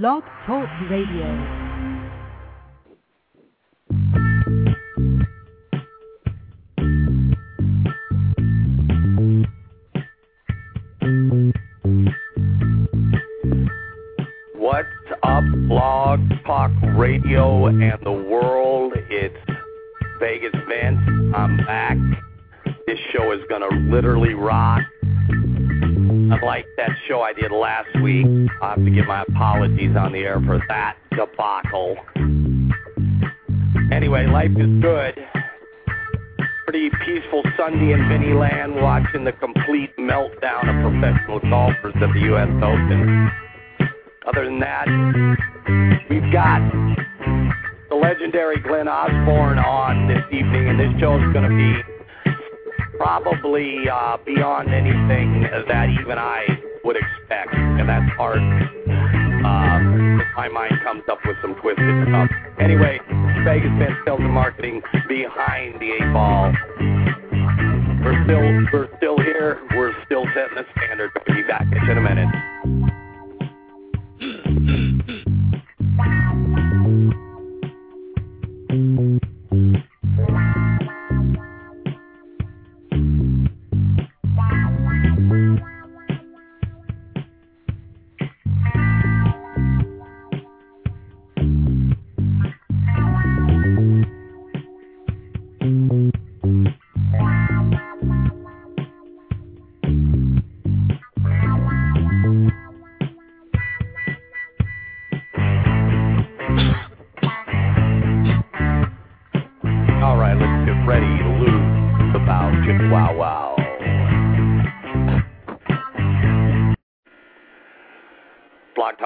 Blog Talk Radio. What's up, Blog Talk Radio and the world? It's Vegas Vince. I'm back. This show is going to literally rock. Unlike that show I did last week, I have to give my apologies on the air for that debacle. Anyway, life is good. Pretty peaceful Sunday in Vinny Land watching the complete meltdown of professional golfers at the U.S. Open. Other than that, we've got the legendary Glenn Osborn on this evening, and this show is going to be probably uh, beyond anything that even I would expect, and that's hard. Uh, my mind comes up with some twisted stuff. Anyway, Vegas Bend Sales and Marketing behind the eight ball. We're still we're still here. We're still setting the standard. We'll be back in a minute.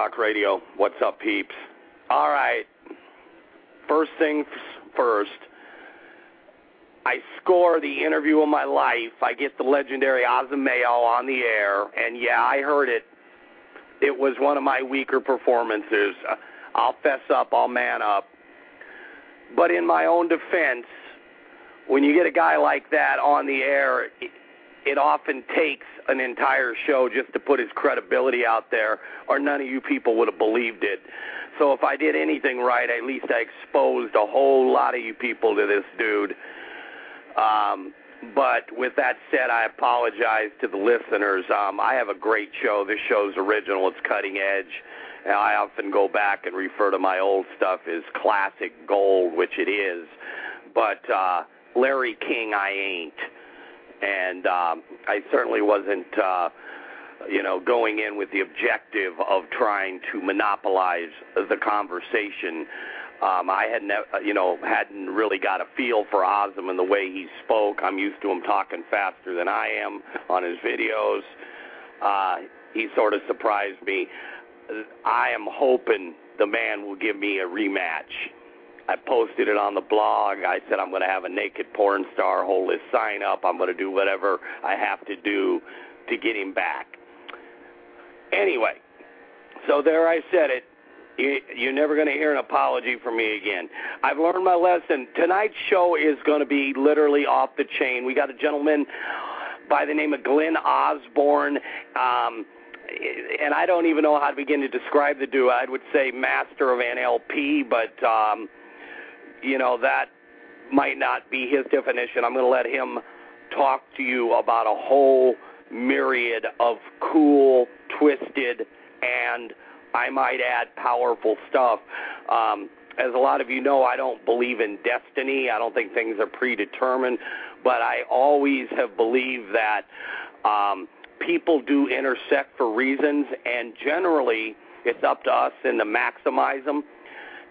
Talk Radio, what's up, peeps? All right, first things first. I score the interview of my life. I get the legendary Ozameo on the air, and yeah, I heard it. It was one of my weaker performances. Uh, I'll fess up, I'll man up. But in my own defense, when you get a guy like that on the air, it, often takes an entire show just to put his credibility out there, or none of you people would have believed it. So if I did anything right, at least I exposed a whole lot of you people to this dude. Um, but with that said, I apologize to the listeners. Um, I have a great show. This show's original. It's cutting edge. And I often go back and refer to my old stuff as classic gold, which it is. But uh, Larry King, I ain't. And um, I certainly wasn't, uh, you know, going in with the objective of trying to monopolize the conversation. Um, I had, ne- you know, hadn't really got a feel for Ozum and the way he spoke. I'm used to him talking faster than I am on his videos. Uh, he sort of surprised me. I am hoping the man will give me a rematch. I posted it on the blog. I said I'm going to have a naked porn star hold his sign up. I'm going to do whatever I have to do to get him back. Anyway, so there I said it. You, you're never going to hear an apology from me again. I've learned my lesson. Tonight's show is going to be literally off the chain. We got a gentleman by the name of Glenn Osborn. Um, and I don't even know how to begin to describe the dude. I would say master of NLP, but um, you know that might not be his definition. I'm going to let him talk to you about a whole myriad of cool, twisted, and I might add powerful stuff. Um, as a lot of you know, I don't believe in destiny. I don't think things are predetermined, but I always have believed that. Um, people do intersect for reasons, and generally it's up to us then to maximize them.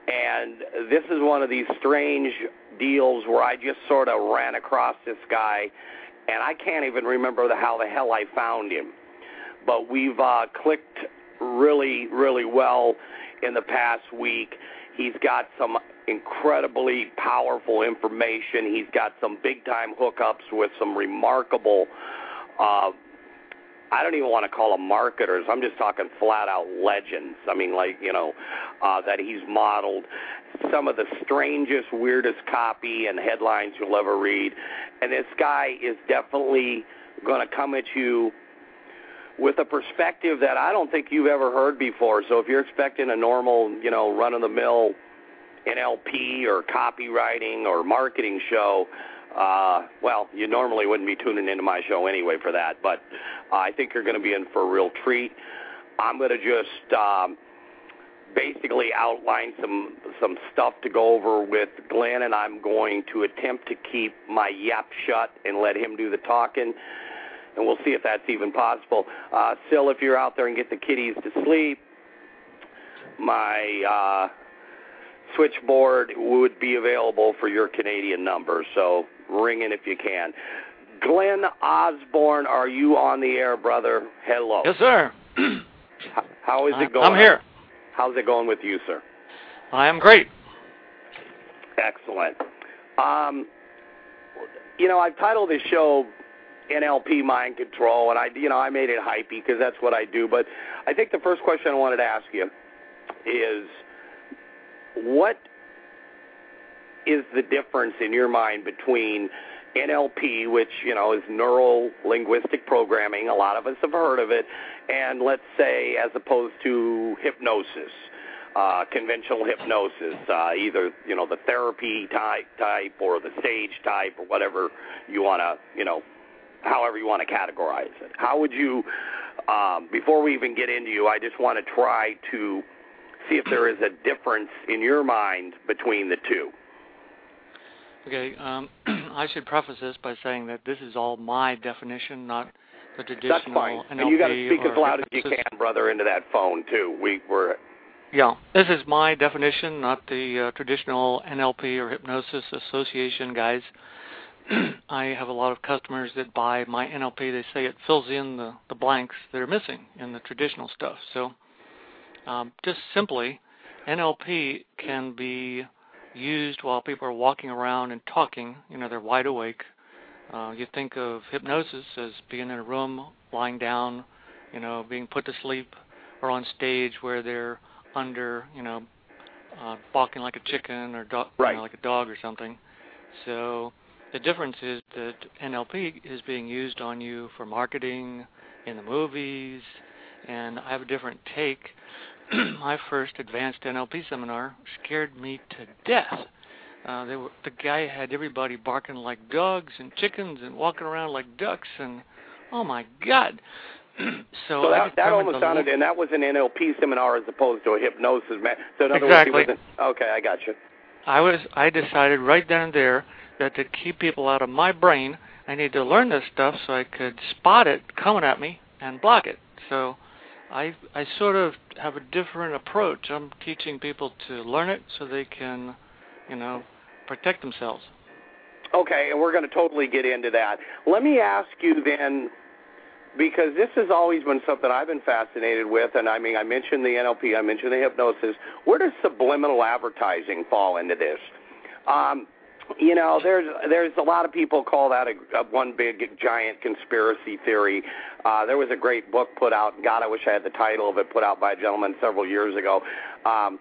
And this is one of these strange deals where I just sort of ran across this guy, and I can't even remember the, how the hell I found him. But we've uh, clicked really, really well in the past week. He's got some incredibly powerful information. He's got some big time hookups with some remarkable uh, I don't even want to call them marketers. I'm just talking flat out legends. I mean, like, you know, uh, that he's modeled some of the strangest, weirdest copy and headlines you'll ever read. And this guy is definitely going to come at you with a perspective that I don't think you've ever heard before. So if you're expecting a normal, you know, run of the mill NLP or copywriting or marketing show, uh, well, you normally wouldn't be tuning into my show anyway for that, but I think you're going to be in for a real treat. I'm going to just um, basically outline some some stuff to go over with Glenn, and I'm going to attempt to keep my yap shut and let him do the talking, and we'll see if that's even possible. Uh, Sil, if you're out there and get the kiddies to sleep, my uh, switchboard would be available for your Canadian number, so ring in if you can. Glenn Osborn, are you on the air, brother? Hello. Yes, sir. How is it going? I'm here. How's it going with you, sir? I am great. Excellent. Um, you know, I've titled this show NLP Mind Control, and I, you know, I made it hypey because that's what I do. But I think the first question I wanted to ask you is, what is the difference in your mind between NLP, which you know is neural linguistic programming. A lot of us have heard of it, and let's say as opposed to hypnosis, uh, conventional hypnosis, uh, either you know the therapy type type or the sage type or whatever you want to you know, however you want to categorize it. How would you? Um, before we even get into you, I just want to try to see if there is a difference in your mind between the two. Okay, um, I should preface this by saying that this is all my definition, not the traditional That's fine. NLP and you got to speak as loud as you can, brother, into that phone too. We were Yeah, this is my definition, not the uh, traditional NLP or Hypnosis Association guys. I have a lot of customers that buy my NLP. They say it fills in the, the blanks that are missing in the traditional stuff. So, um, just simply, NLP can be used while people are walking around and talking. You know, they're wide awake. Uh, you think of hypnosis as being in a room, lying down, you know, being put to sleep, or on stage where they're under, you know, uh, balking like a chicken or do- Right. you know, like a dog or something. So the difference is that NLP is being used on you for marketing in the movies, and I have a different take. My first advanced NLP seminar scared me to death. Uh, they were, the guy had everybody barking like dogs and chickens and walking around like ducks, and oh my god! so so that that almost sounded, and that was an NLP seminar as opposed to a hypnosis. Man. So in other Exactly. words, he wasn't. Okay, I got you. I was I decided right then and there that to keep people out of my brain, I need to learn this stuff so I could spot it coming at me and block it. So I I sort of have a different approach. I'm teaching people to learn it so they can, you know, protect themselves. Okay, and we're going to totally get into that. Let me ask you then, because this has always been something I've been fascinated with, and I mean, I mentioned the NLP, I mentioned the hypnosis. Where does subliminal advertising fall into this? Um, you know, there's there's a lot of people call that a, a one big giant conspiracy theory. Uh, there was a great book put out. God, I wish I had the title of it put out by a gentleman several years ago. Um,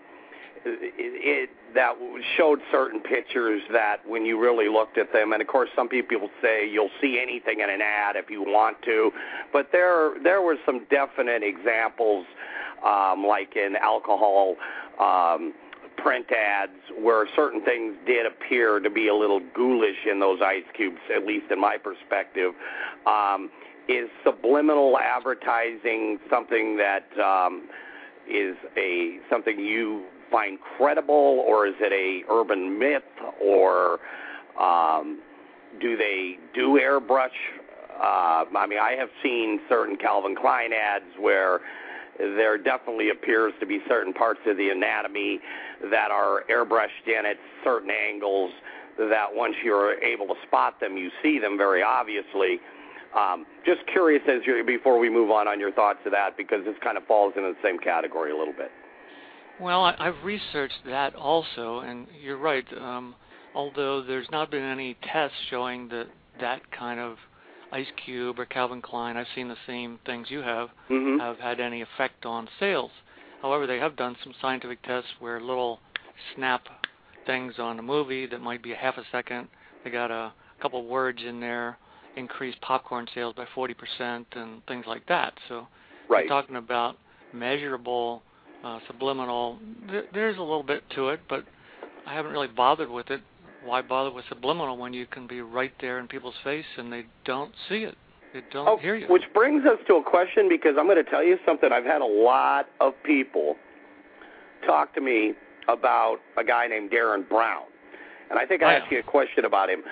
it, it that showed certain pictures that when you really looked at them, and of course some people say you'll see anything in an ad if you want to, but there there were some definite examples, um, like in alcohol. Um, print ads where certain things did appear to be a little ghoulish in those ice cubes, at least in my perspective. Um, is subliminal advertising something that um, is a something you find credible, or is it a urban myth, or um, do they do airbrush? Uh, I mean, I have seen certain Calvin Klein ads where there definitely appears to be certain parts of the anatomy that are airbrushed in at certain angles that once you're able to spot them, you see them very obviously. Um, just curious as you, before we move on on your thoughts of that because this kind of falls into the same category a little bit. Well, I, I've researched that also, and you're right. Um, although there's not been any tests showing that that kind of Ice Cube or Calvin Klein, I've seen the same things you have, Mm-hmm. have had any effect on sales. However, they have done some scientific tests where little snap things on a movie that might be a half a second, they got a couple words in there, increase popcorn sales by 40% and things like that. So right. you're talking about measurable uh, subliminal. Th- there's a little bit to it, but I haven't really bothered with it. Why bother with subliminal when you can be right there in people's face and they don't see it? They don't oh, hear you. Which brings us to a question because I'm going to tell you something. I've had a lot of people talk to me about a guy named Derren Brown. And I think I asked you a question about him.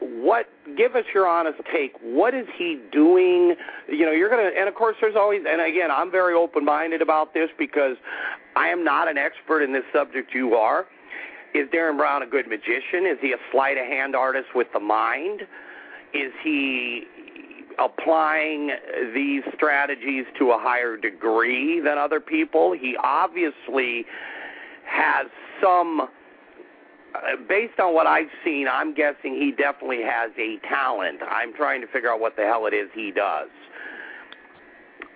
What give us your honest take. What is he doing? You know, you're going to and of course there's always and again, I'm very open-minded about this because I am not an expert in this subject you are. Is Derren Brown a good magician? Is he a sleight of hand artist with the mind? Is he applying these strategies to a higher degree than other people? He obviously has some uh, based on what I've seen, I'm guessing he definitely has a talent. I'm trying to figure out what the hell it is he does.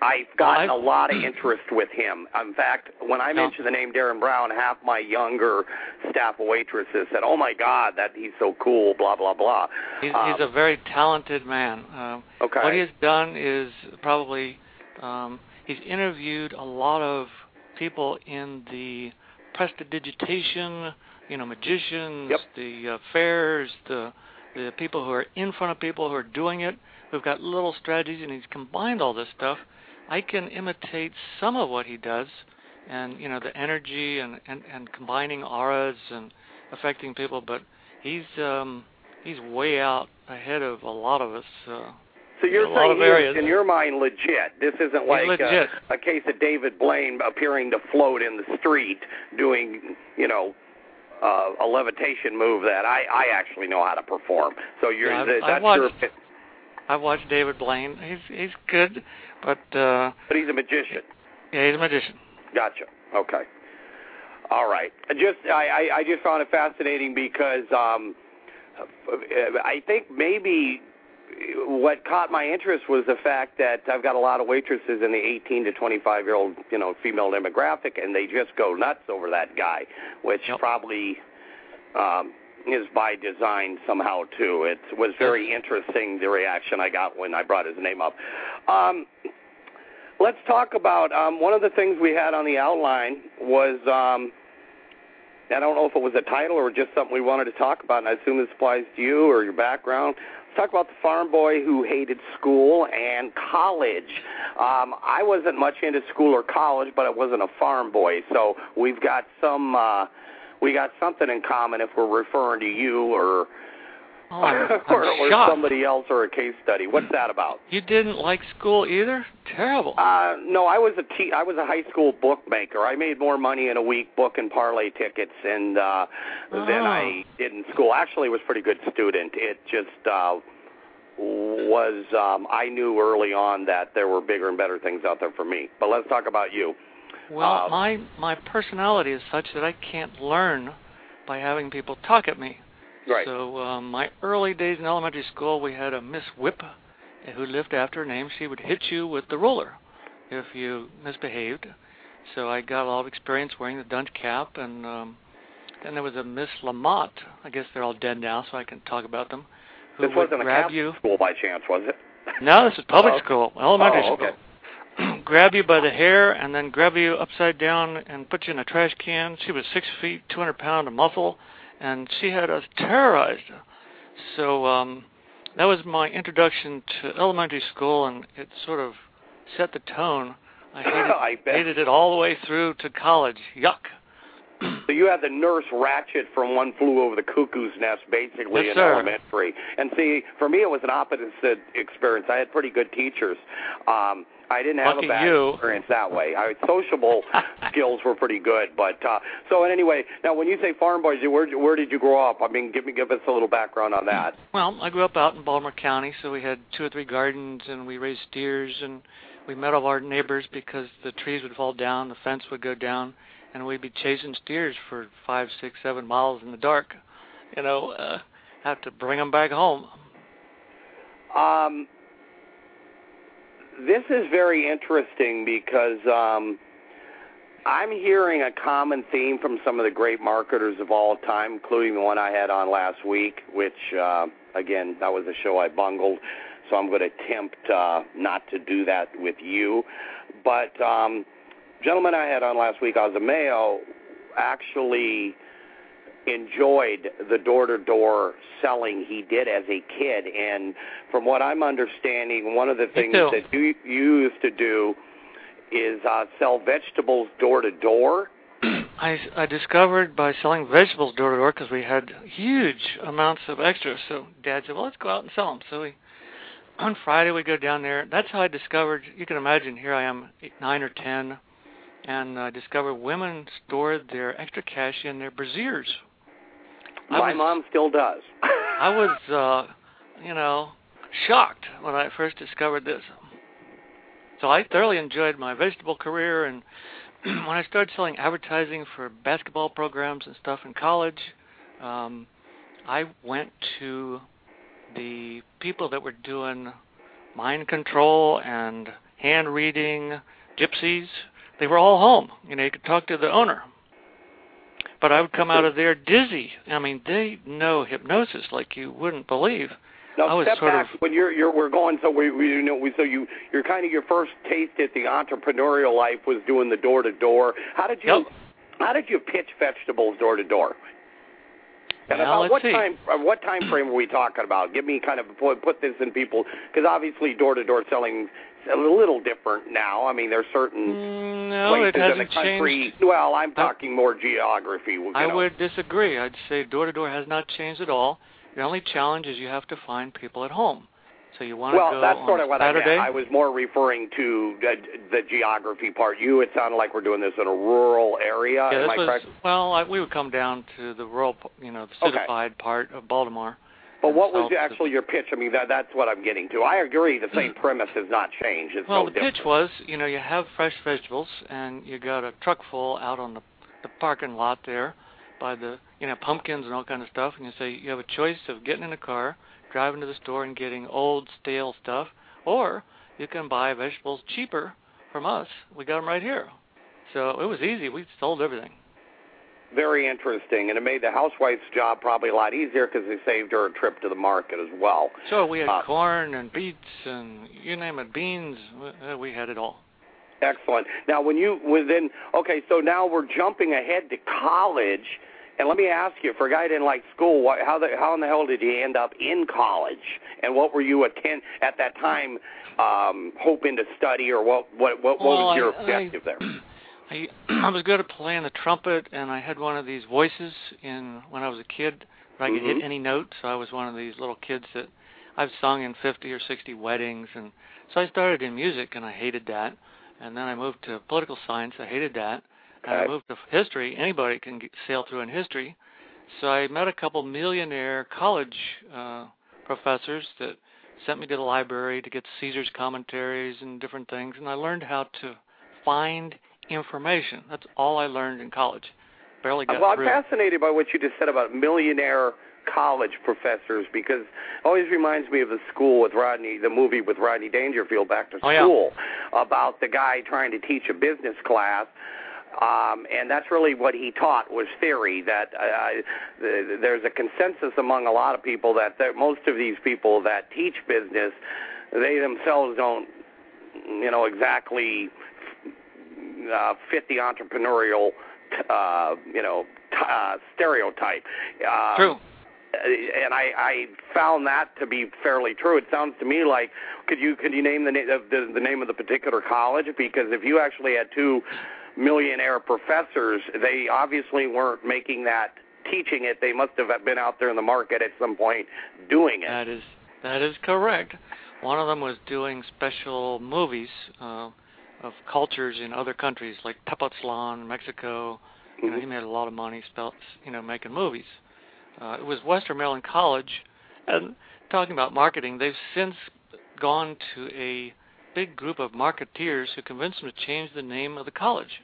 I've gotten well, a lot of interest with him. In fact, when I mentioned the name Derren Brown, half my younger staff waitresses said, "Oh my God, that he's so cool." Blah blah blah. He's, um, he's a very talented man. Um, okay. What he has done is probably um, he's interviewed a lot of people in the prestidigitation, you know, magicians, yep. the uh, fairs, the the people who are in front of people who are doing it, who've got little strategies, and he's combined all this stuff I can imitate some of what he does, and you know the energy and and, and combining auras and affecting people. But he's um, he's way out ahead of a lot of us. Uh, so you're in saying areas. in your mind legit. This isn't like a, a case of David Blaine appearing to float in the street doing, you know, uh, a levitation move that I I actually know how to perform. So you're yeah, that's I watched, your. I watched David Blaine. He's he's good. But uh, but he's a magician. Yeah, he's a magician. Gotcha. Okay. All right. Just I, I, I just found it fascinating because um, I think maybe what caught my interest was the fact that I've got a lot of waitresses in the 18 to 25 year old, you know, female demographic, and they just go nuts over that guy, which yep. probably um, is by design somehow too. It was very interesting the reaction I got when I brought his name up. Um, let's talk about um, one of the things we had on the outline was um, I don't know if it was a title or just something we wanted to talk about, and I assume this applies to you or your background. Let's talk about the farm boy who hated school and college. Um, I wasn't much into school or college, but I wasn't a farm boy, so we've got some. Uh, we got something in common if we're referring to you or oh, or, or somebody else or a case study. What's that about? You didn't like school either? Terrible. Uh no, I was a te- I was a high school bookmaker. I made more money in a week booking parlay tickets and uh oh. than I did in school. Actually, was a pretty good student. It just uh was um I knew early on that there were bigger and better things out there for me. But let's talk about you. Well, uh, my my personality is such that I can't learn by having people talk at me. Right. So um, my early days in elementary school, we had a Miss Whip who lived after her name. She would hit you with the ruler if you misbehaved. So I got a lot of experience wearing the dunce cap, and um, then there was a Miss Lamotte. I guess they're all dead now, so I can talk about them. Who this wasn't a Catholic you. school by chance, was it? No, this is public Oh. school, elementary Oh, school. grab you by the hair and then grab you upside down and put you in a trash can. She was six feet, 200 pound of muscle, and she had us terrorized. So um, that was my introduction to elementary school, and it sort of set the tone. I hated, I hated it all the way through to college. Yuck. So you had the nurse Ratched from One Flew Over the Cuckoo's Nest, basically Yes, in sir. elementary. And see, for me, it was an opposite experience. I had pretty good teachers. Um, I didn't have Lucky a bad you. experience that way. I sociable skills were pretty good, but uh, so anyway. Now, when you say farm boys, where where did you grow up? I mean, give me give us a little background on that. Well, I grew up out in Baltimore County, so we had two or three gardens, and we raised steers, and we met all our neighbors because the trees would fall down, the fence would go down, and we'd be chasing steers for five, six, seven miles in the dark. You know, uh, have to bring them back home. Um, this is very interesting because um, I'm hearing a common theme from some of the great marketers of all time, including the one I had on last week, which uh, again, that was a show I bungled, so I'm going to attempt uh, not to do that with you. But um, gentleman I had on last week, Mayo, actually enjoyed the door-to-door selling he did as a kid, and from what I'm understanding, one of the things that you, you used to do is uh, sell vegetables door to door. I, I discovered by selling vegetables door to door because we had huge amounts of extra. So Dad said, "Well, let's go out and sell them." So we on Friday we go down there. That's how I discovered. You can imagine. Here I am, eight, nine or ten, and I discovered women stored their extra cash in their brassieres. My was, mom still does. I was, uh, you know, shocked when I first discovered this. So I thoroughly enjoyed my vegetable career, and when I started selling advertising for basketball programs and stuff in college, um, I went to the people that were doing mind control and hand reading, gypsies. They were all home. You know, you could talk to the owner. But I would come out of there dizzy. I mean, they know hypnosis like you wouldn't believe. Now step back of, when you're you're we're going so we, we you know we so you you're kind of your first taste at the entrepreneurial life was doing the door to door. How did you yep. how did you pitch vegetables door to door? And well, about what see. time uh, what time frame are we talking about? Give me kind of put, put this in people because obviously door to door selling a little different now. I mean, there's certain mm, no, places it in the country. Changed. Well, I'm talking more geography. You I would disagree. I'd say door to door has not changed at all. The only challenge is you have to find people at home. So you want well, to go that's sort of what Saturday? I meant. I was more referring to the, the geography part. You, it sounded like we're doing this in a rural area. Yeah, Am this I was, correct? well, I, we would come down to the rural, you know, the citified Okay. part of Baltimore. But what was actually your pitch? I mean, that that's what I'm getting to. I agree. The same hmm. premise has not changed. It's Well, no the different. pitch was, you know, you have fresh vegetables, and you got a truck full out on the the parking lot there, by the you know pumpkins and all kind of stuff, and you say you have a choice of getting in a car, driving to the store, and getting old stale stuff, or you can buy vegetables cheaper from us. We got them right here. So it was easy. We sold everything. Very interesting, and it made the housewife's job probably a lot easier because they saved her a trip to the market as well. So we had Uh, corn and beets and you name it, beans. uh, We had it all. Excellent. Now, when you within okay, so now we're jumping ahead to college, and let me ask you, for a guy who didn't like school, what, how the how in the hell did you end up in college, and what were you attend at that time um, hoping to study, or what what what, what Well, was your I- objective there? I I was good at playing the trumpet, and I had one of these voices in when I was a kid. Where I could Mhm. hit any note, so I was one of these little kids that I've sung in 50 or 60 weddings, and so I started in music, and I hated that. And then I moved to political science. I hated that. I moved to history. Anybody can get, sail through in history. So I met a couple millionaire college uh, professors that sent me to the library to get Caesar's commentaries and different things, and I learned how to find information. That's all I learned in college. Barely got well, I'm through. fascinated by what you just said about millionaire college professors because it always reminds me of the school with Rodney, the movie with Rodney Dangerfield, Back to Oh, yeah. School, about the guy trying to teach a business class. Um, and that's really what he taught was theory. That uh, the, there's a consensus among a lot of people that that most of these people that teach business, they themselves don't, you know, exactly uh, fit the entrepreneurial, uh, you know, t- uh, stereotype. Uh, True. And I, I found that to be fairly true. It sounds to me like could you could you name the, na- the the name of the particular college? Because if you actually had two millionaire professors, they obviously weren't making that teaching it. They must have been out there in the market at some point doing it. That is that is correct. One of them was doing special movies uh, of cultures in other countries, like Tepoztlan, Mexico. You know, Mhm. he made a lot of money, spelt, you know, making movies. Uh, it was Western Maryland College, and talking about marketing, they've since gone to a big group of marketeers who convinced them to change the name of the college.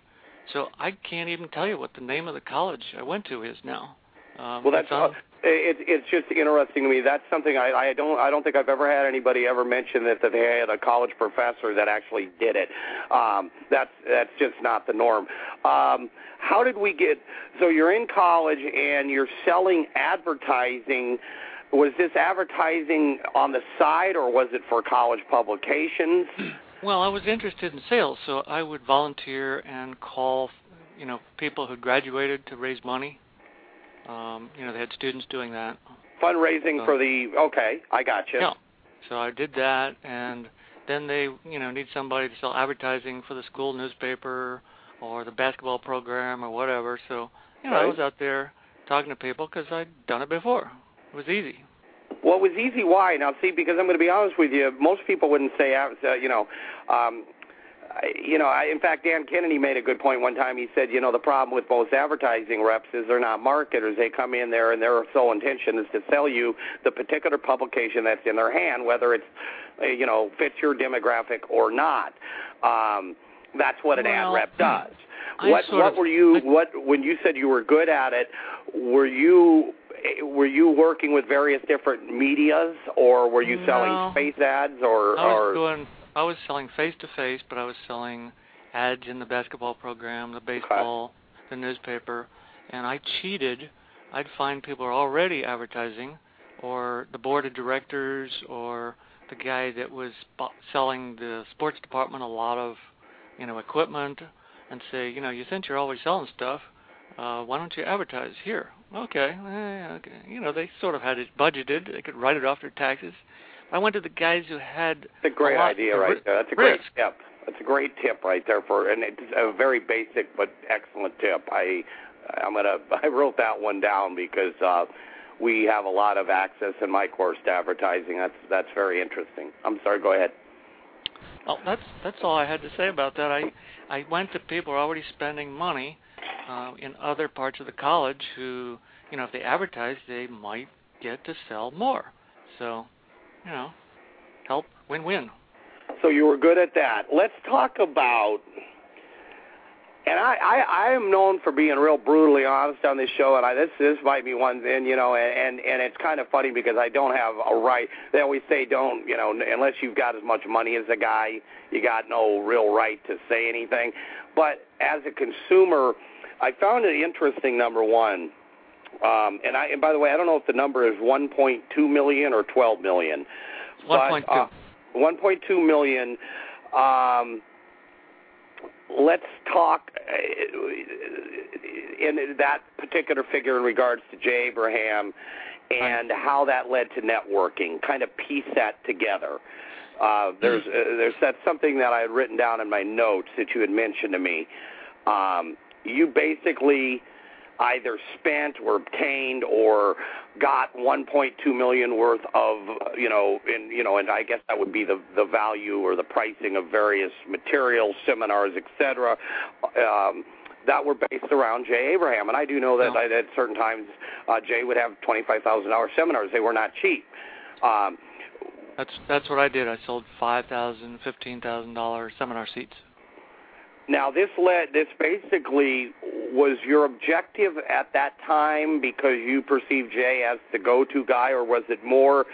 So I can't even tell you what the name of the college I went to is now. Um, Well, that's uh, it, it's just interesting to me. That's something I, I don't I don't think I've ever had anybody ever mention that that they had a college professor that actually did it. Um, that's that's just not the norm. Um, how did we get? So you're in college and you're selling advertising. was this advertising on the side or was it for college publications? Well, I was interested in sales, so I would volunteer and call, you know, people who graduated to raise money. Um, you know, they had students doing that. Fundraising So- for the okay, I got you. Yeah. So I did that, and then they, you know, need somebody to sell advertising for the school newspaper or the basketball program or whatever. So, you know, I was out there talking to people because I'd done it before. It was easy. Well, it was easy. Why? Now, see, because I'm going to be honest with you, most people wouldn't say, uh, you know, um, you know. I, in fact, Dan Kennedy made a good point one time. He said, you know, the problem with most advertising reps is they're not marketers. They come in there and their sole intention is to sell you the particular publication that's in their hand, whether it's, uh, you know, fits your demographic or not. Um, that's what an ad rep does. I What what of- were you what when you said you were good at it? Were you were you working with various different medias, or were you No. selling space ads, or I was or doing. I was selling face to face, but I was selling ads in the basketball program, the baseball, the newspaper, and I cheated. I'd find people are already advertising, or the board of directors, or the guy that was selling the sports department a lot of, you know, equipment, and say, you know, you since you're always selling stuff, uh, why don't you advertise here? Okay, eh, okay. You know, they sort of had it budgeted. They could write it off their taxes. I went to the guys who had that's a great a idea right ri- there. That's a great risk. tip. That's a great tip right there for, and it's a very basic but excellent tip. I I'm gonna I wrote that one down because uh, we have a lot of access in my course to advertising. That's that's very interesting. I'm sorry. Go ahead. Well, that's that's all I had to say about that. I I went to people who are already spending money uh, in other parts of the college who, you know, if they advertise, they might get to sell more. So, you know, help win-win. So you were good at that. Let's talk about. And I, I, I am known for being real brutally honest on this show, and I, this this might be one thing, you know, and, and and it's kind of funny because I don't have a right. They always say don't, you know, unless you've got as much money as a guy, you got no real right to say anything. But as a consumer, I found it interesting. Number one, um, and I and by the way, I don't know if the number is 1.2 million or 12 million. One point two. Uh, 1.2 million. Um, let's talk uh, in that particular figure in regards to Jay Abraham and how that led to networking. Kind of piece that together. Uh, there's uh, there's that's something that I had written down in my notes that you had mentioned to me. Um, you basically either spent or obtained or got 1.2 million worth of you know in you know and I guess that would be the the value or the pricing of various materials seminars etc um that were based around Jay Abraham and I do know that. I, at certain times uh Jay would have $25,000 seminars they were not cheap um That's that's what I did. I sold five thousand, fifteen thousand dollar seminar seats. Now, this led. This basically was your objective at that time because you perceived Jay as the go-to guy, or was it more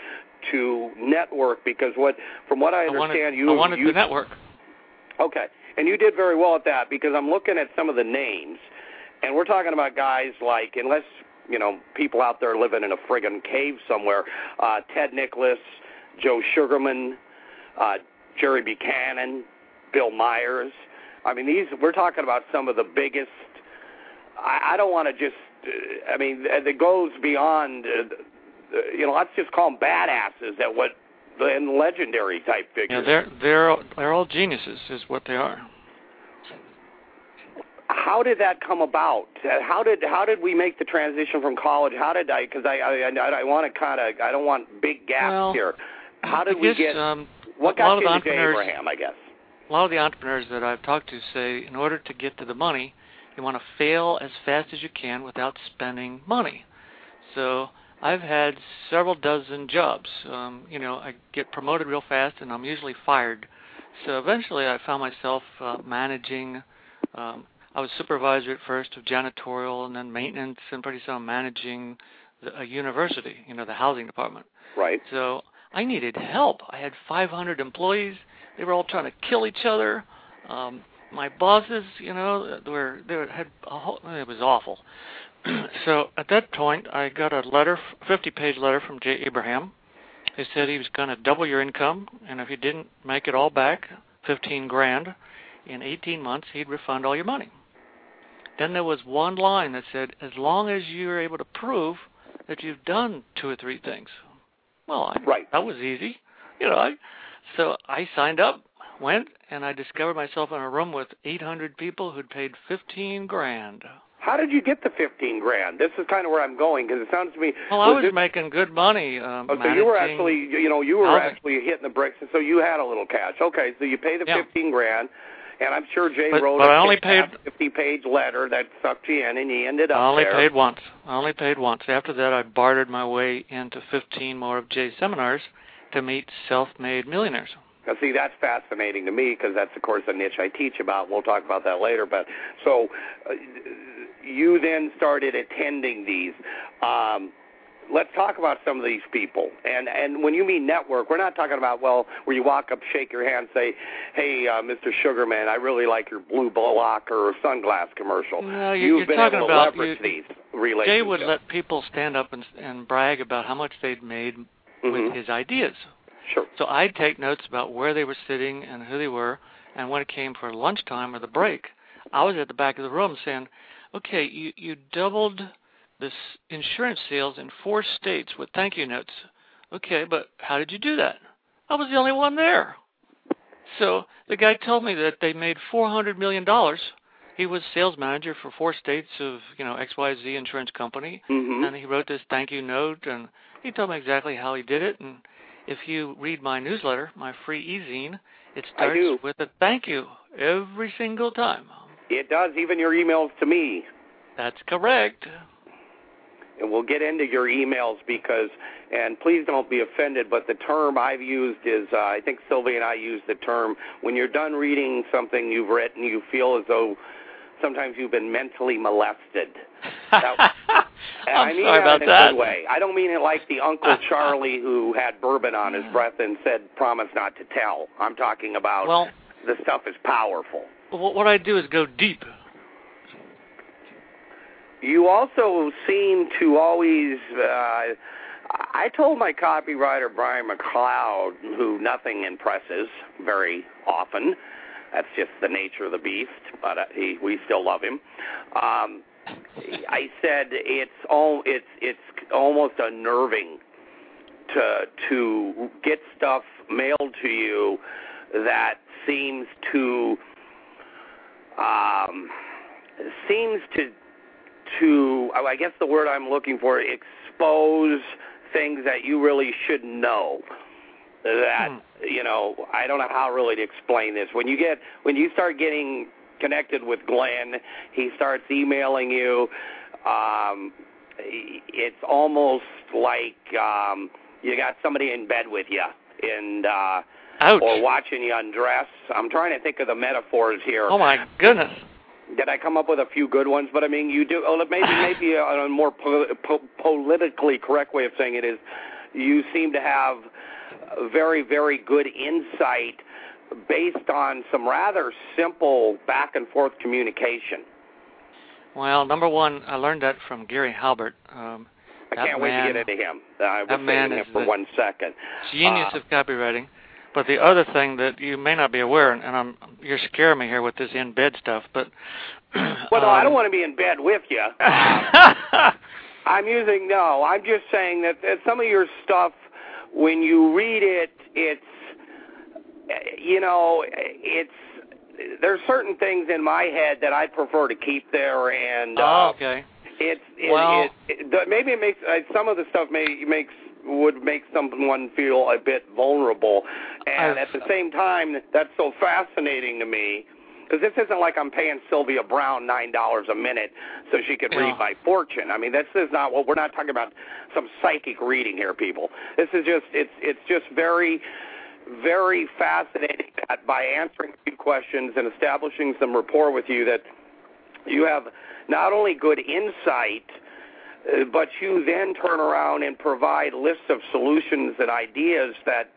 to network? Because what, from what I I understand, wanted, you I wanted you the network. okay, and you did very well at that because I'm looking at some of the names, and we're talking about guys like, unless you know people out there living in a friggin' cave somewhere, uh, Ted Nicholas, Joe Sugarman, uh, Jerry Buchanan, Bill Myers. I mean, these we're talking about some of the biggest. I, I don't want to just. I mean, it goes beyond. Uh, you know, let's just call them badasses. That what and legendary type figures. Yeah, they're they're they're all geniuses, is what they are. how did that come about? Uh, How did how did we make the transition from college? How did I? Because I I, I, I want to kind of I don't want big gaps Well, here. How did I we get? Um, what got you into Abraham? I guess. A lot of the entrepreneurs that I've talked to say in order to get to the money, you want to fail as fast as you can without spending money. So I've had several dozen jobs. Um, you know, I get promoted real fast and I'm usually fired. So eventually I found myself uh, managing. Um, I was supervisor at first of janitorial and then maintenance, and pretty soon managing the, a university. You know, the housing department. Right. So I needed help. I had 500 employees. They were all trying to kill each other. Um, my bosses, you know, were they had a whole, it was awful. so at that point, I got a letter, 50-page letter from Jay Abraham. He said he was going to double your income, and if you didn't make it all back, 15 grand, in 18 months, he'd refund all your money. Then there was one line that said, as long as you're able to prove that you've done two or three things. Well, I, right. that was easy. You know, I, so I signed up, went, and I discovered myself in a room with 800 people who'd paid 15 grand. How did you get the 15 grand? This is kind of where I'm going because it sounds to me. Well, I was this, making good money. Um, oh, so you were actually, you know, you were actually hitting the bricks, and so you had a little cash. Okay, so you pay the yeah. 15 grand, and I'm sure Jay but, wrote but a I only paid 50-page letter that sucked you in, and you ended up I only there. paid once. I only paid once. After that, I bartered my way into 15 more of Jay's seminars to meet self-made millionaires. Now, see, that's fascinating to me because that's, of course, a niche I teach about. We'll talk about that later. But so uh, you then started attending these. Um, let's talk about some of these people. And and when you mean network, we're not talking about well, where you walk up, shake your hand, say, "Hey, uh, Mr. Sugarman, I really like your BluBlocker or sunglass commercial." No, you, You've been able to leverage you, these relationships. Jay would let people stand up and and brag about how much they'd made mm-hmm. with his ideas. Sure. So I'd take notes about where they were sitting and who they were, and when it came for lunchtime or the break, I was at the back of the room saying, "Okay, you you doubled this insurance sales in four states with thank you notes. Okay, but how did you do that? I was the only one there." So the guy told me that they made four hundred million dollars. He was sales manager for four states of you know XYZ insurance company, mm-hmm. and he wrote this thank you note, and he told me exactly how he did it, and if you read my newsletter, my free e-zine, it starts with a thank you every single time. It does, even your emails to me. That's correct. And we'll get into your emails because, and please don't be offended, but the term I've used is, uh, I think Sylvia and I use the term, when you're done reading something you've written, you feel as though sometimes you've been mentally molested. That, I'm I mean sorry that about in that. a good way. I don't mean it like the Uncle Charlie who had bourbon on his breath and said, "Promise not to tell." I'm talking about well, the stuff is powerful. What I do is go deep. You also seem to always. Uh, I told my copywriter Brian McLeod, who nothing impresses very often. That's just the nature of the beast, but uh, he, we still love him. Um, I said it's all it's it's almost unnerving to to get stuff mailed to you that seems to um, seems to to I guess the word I'm looking for expose things that you really shouldn't know that hmm. you know I don't know how really to explain this when you get when you start getting connected with Glenn. He starts emailing you. Um, it's almost like um, you got somebody in bed with you and uh, Ouch. or watching you undress. I'm trying to think of the metaphors here. Oh my goodness. Did I come up with a few good ones? But I mean, you do. Oh, maybe maybe a, a more po- po- politically correct way of saying it is, you seem to have very very good insight based on some rather simple back and forth communication. Well, number one, I learned that from Gary Halbert. Um, I can't wait to get into him. I was man him for one second. Genius uh, of copywriting. But the other thing that you may not be aware, and I'm you're scaring me here with this in bed stuff, but well, no, um, I don't want to be in bed with you. I'm using no. I'm just saying that, that some of your stuff, when you read it, it's you know, it's there's certain things in my head that I prefer to keep there, and uh, oh, okay. It's it, well, it, it, maybe it makes uh, some of the stuff may makes would make someone feel a bit vulnerable, and I've, at the same time, that's so fascinating to me. Because this isn't like I'm paying Sylvia Browne nine dollars a minute so she could read my fortune. I mean, this is not what we're not talking about. Some psychic reading here, people. This is just it's it's just very very fascinating that by answering a few questions and establishing some rapport with you that you have not only good insight, uh, but you then turn around and provide lists of solutions and ideas that,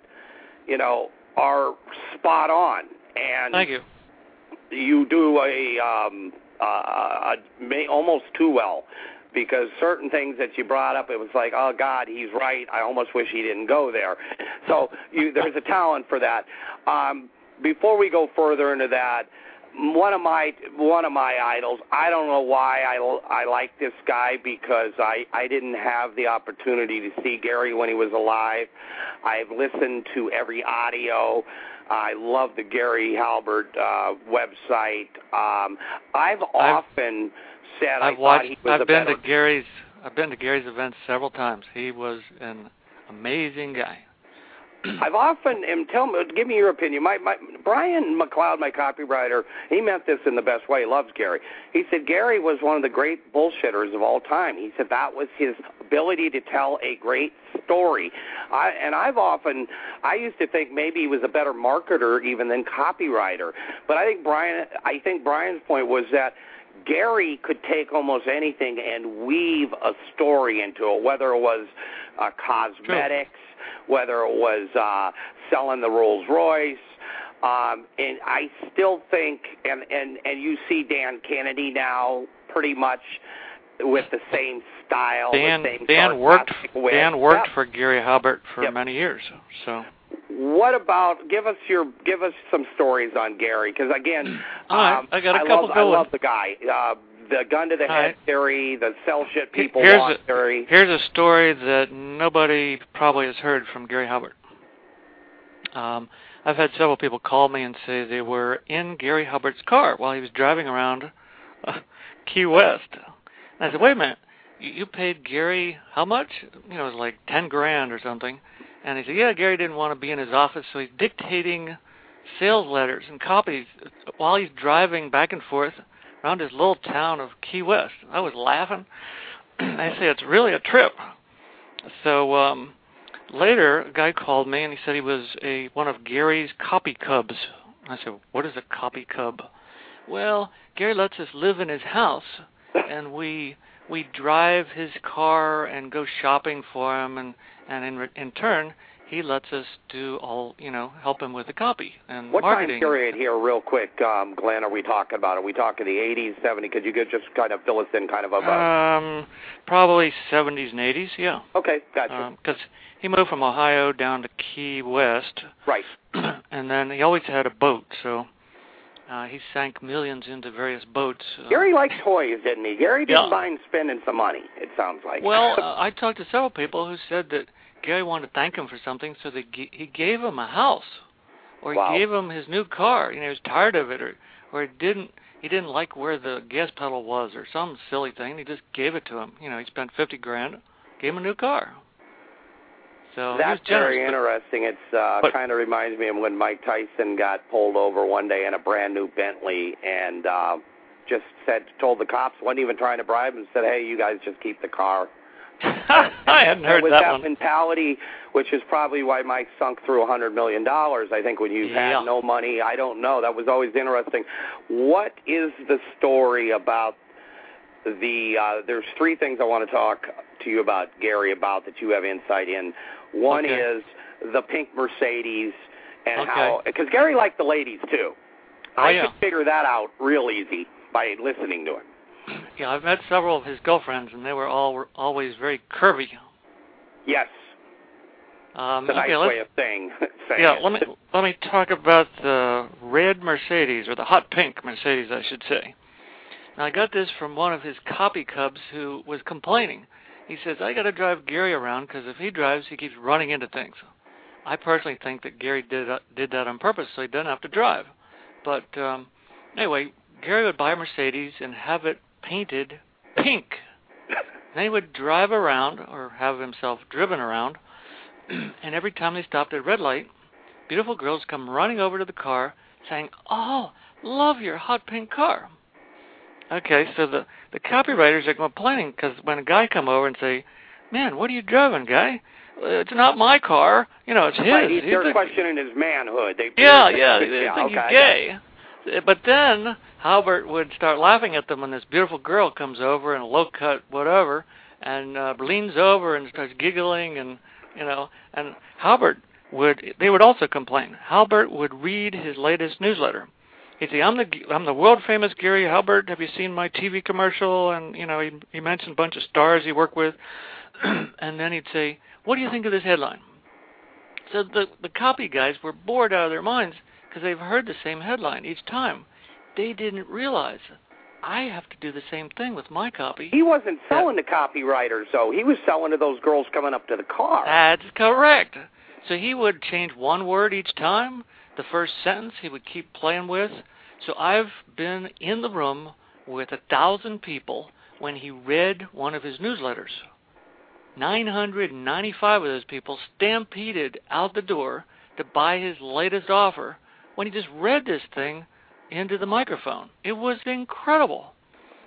you know, are spot on. And thank you. You do a, um, uh, a almost too well because certain things that you brought up, it was like, oh God, he's right. I almost wish he didn't go there. So you, there's a talent for that. Um, before we go further into that, one of my one of my idols. I don't know why I I like this guy because I I didn't have the opportunity to see Gary when he was alive. I've listened to every audio. I love the Gary Halbert uh, website. Um, I've often I've, said I've I watched. he was I've been to Gary's. I've been to Gary's events several times. He was an amazing guy. I've often am tell me give me your opinion. My my Brian McLeod, my copywriter, he meant this in the best way. He loves Gary. He said Gary was one of the great bullshitters of all time. He said that was his ability to tell a great story. I and I've often I used to think maybe he was a better marketer even than copywriter. But I think Brian I think Brian's point was that Gary could take almost anything and weave a story into it, whether it was uh, cosmetics, whether it was uh, selling the Rolls Royce. Um, and I still think, and, and, and you see Dan Kennedy now pretty much with the same style. Dan the same Dan worked. Dan worked Yep. for Gary Halbert for Yep. many years. So What about give us your give us some stories on Gary? Because again, right, um, I got a love, couple I love the guy. Uh, the gun to the All head right. theory, the sell shit people here's want a, theory. Here's a story that nobody probably has heard from Gary Halbert. Um, I've had several people call me and say they were in Gary Halbert's car while he was driving around uh, Key West. And I said, "Wait a minute, you, you paid Gary how much? You know, it was like ten grand or something." And he said, "Yeah, Gary didn't want to be in his office, so he's dictating sales letters and copies while he's driving back and forth around his little town of Key West." I was laughing. I say it's really a trip. So um later a guy called me and he said he was a one of Gary's copy cubs. I said, "What is a copy cub?" Well, Gary lets us live in his house and we we drive his car and go shopping for him and and in in turn he lets us do all, you know, help him with the copy and What time marketing. period here, real quick, um, Glenn, are we talking about? Are we talking the 80s, 70s? Could you get just kind of fill us in kind of about? Um, probably 70s and 80s, yeah. okay, gotcha. Because he moved from Ohio down to Key West, right. and then he always had a boat, so uh, he sank millions into various boats. Uh, Gary likes toys, didn't he? Gary didn't Yeah. mind spending some money, it sounds like. well, uh, I talked to several people who said that Gary wanted to thank him for something, so that g- he gave him a house, or he Wow. gave him his new car. You know, he was tired of it, or or he didn't he didn't like where the gas pedal was, or some silly thing. He just gave it to him. You know, he spent fifty grand, gave him a new car. So That's generous, very interesting. It's uh, but- kind of reminds me of when Mike Tyson got pulled over one day in a brand new Bentley and uh, just said, told the cops, wasn't even trying to bribe him, said, "Hey, you guys just keep the car." I hadn't heard with that, that mentality, which is probably why Mike sunk through a hundred million dollars. I think when you've Yeah. had no money, I don't know. That was always interesting. What is the story about the? Uh, there's three things I want to talk to you about, Gary, about that you have insight in. One Okay. is the pink Mercedes and Okay. how because Gary liked the ladies too. Oh, I yeah. could figure that out real easy by listening to him. Yeah, I've met several of his girlfriends, and they were all were always very curvy. Yes, Um, a nice way of saying. saying yeah, it. let me let me talk about the red Mercedes or the hot pink Mercedes, I should say. Now I got this from one of his copy cubs who was complaining. He says I got to drive Gary around because if he drives, he keeps running into things. I personally think that Gary did uh, did that on purpose so he doesn't have to drive. But um, anyway, Gary would buy a Mercedes and have it painted pink. Then he would drive around or have himself driven around, and every time they stopped at a red light, beautiful girls come running over to the car saying, "Oh, love your hot pink car." Okay, so the the copywriters are complaining because when a guy come over and say, "Man, what are you driving, guy? Uh, It's not my car. You know, it's his." Right, he- He's they're the- questioning his manhood. They yeah, yeah, they- yeah, think okay, gay. Uh, But then Halbert would start laughing at them when this beautiful girl comes over in a low cut whatever and uh, leans over and starts giggling and you know and Halbert would they would also complain. Halbert would read his latest newsletter. He'd say, "I'm the I'm the world famous Gary Halbert. Have you seen my TV commercial?" And you know, he he mentioned a bunch of stars he worked with, and then he'd say, "What do you think of this headline?" So the the copy guys were bored out of their minds because they've heard the same headline each time. They didn't realize I have to do the same thing with my copy. He wasn't selling to copywriters, though. He was selling to those girls coming up to the car. That's correct. So he would change one word each time. The first sentence he would keep playing with. So I've been in the room with a thousand people when he read one of his newsletters. 995 of those people stampeded out the door to buy his latest offer when he just read this thing into the microphone. It was incredible.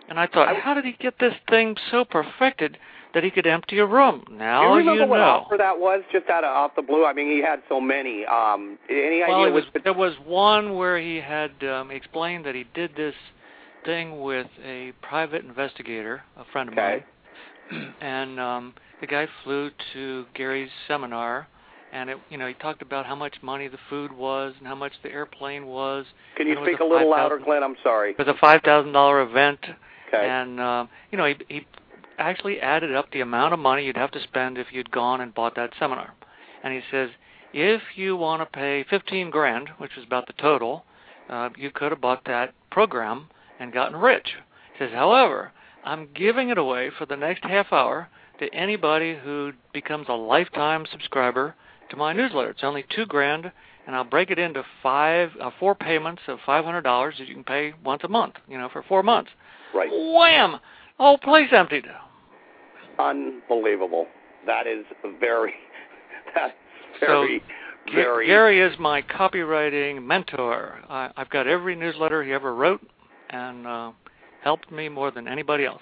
And I thought, how did he get this thing so perfected that he could empty a room? Now Do you remember you what offer that was? Just out of off the blue. I mean, he had so many. Um, any well, idea? was, what- there was one where he had um, explained that he did this thing with a private investigator, a friend of Okay. mine, and um, the guy flew to Gary's seminar, and it, you know, he talked about how much money the food was and how much the airplane was. Can you was speak a little 5,000 louder, Glenn? I'm sorry. It was a five thousand dollar event, Okay. and um, you know, he, he actually added up the amount of money you'd have to spend if you'd gone and bought that seminar. And he says, if you want to pay fifteen grand, which is about the total, uh, you could have bought that program and gotten rich. He says, however, I'm giving it away for the next half hour to anybody who becomes a lifetime subscriber to my newsletter. It's only two grand, and I'll break it into five, uh, four payments of five hundred dollars that you can pay once a month. You know, for four months. right. Wham! The whole place emptied. Unbelievable. That is very. That's So, very, Ga- very. Gary is my copywriting mentor. I, I've got every newsletter he ever wrote, and uh, helped me more than anybody else.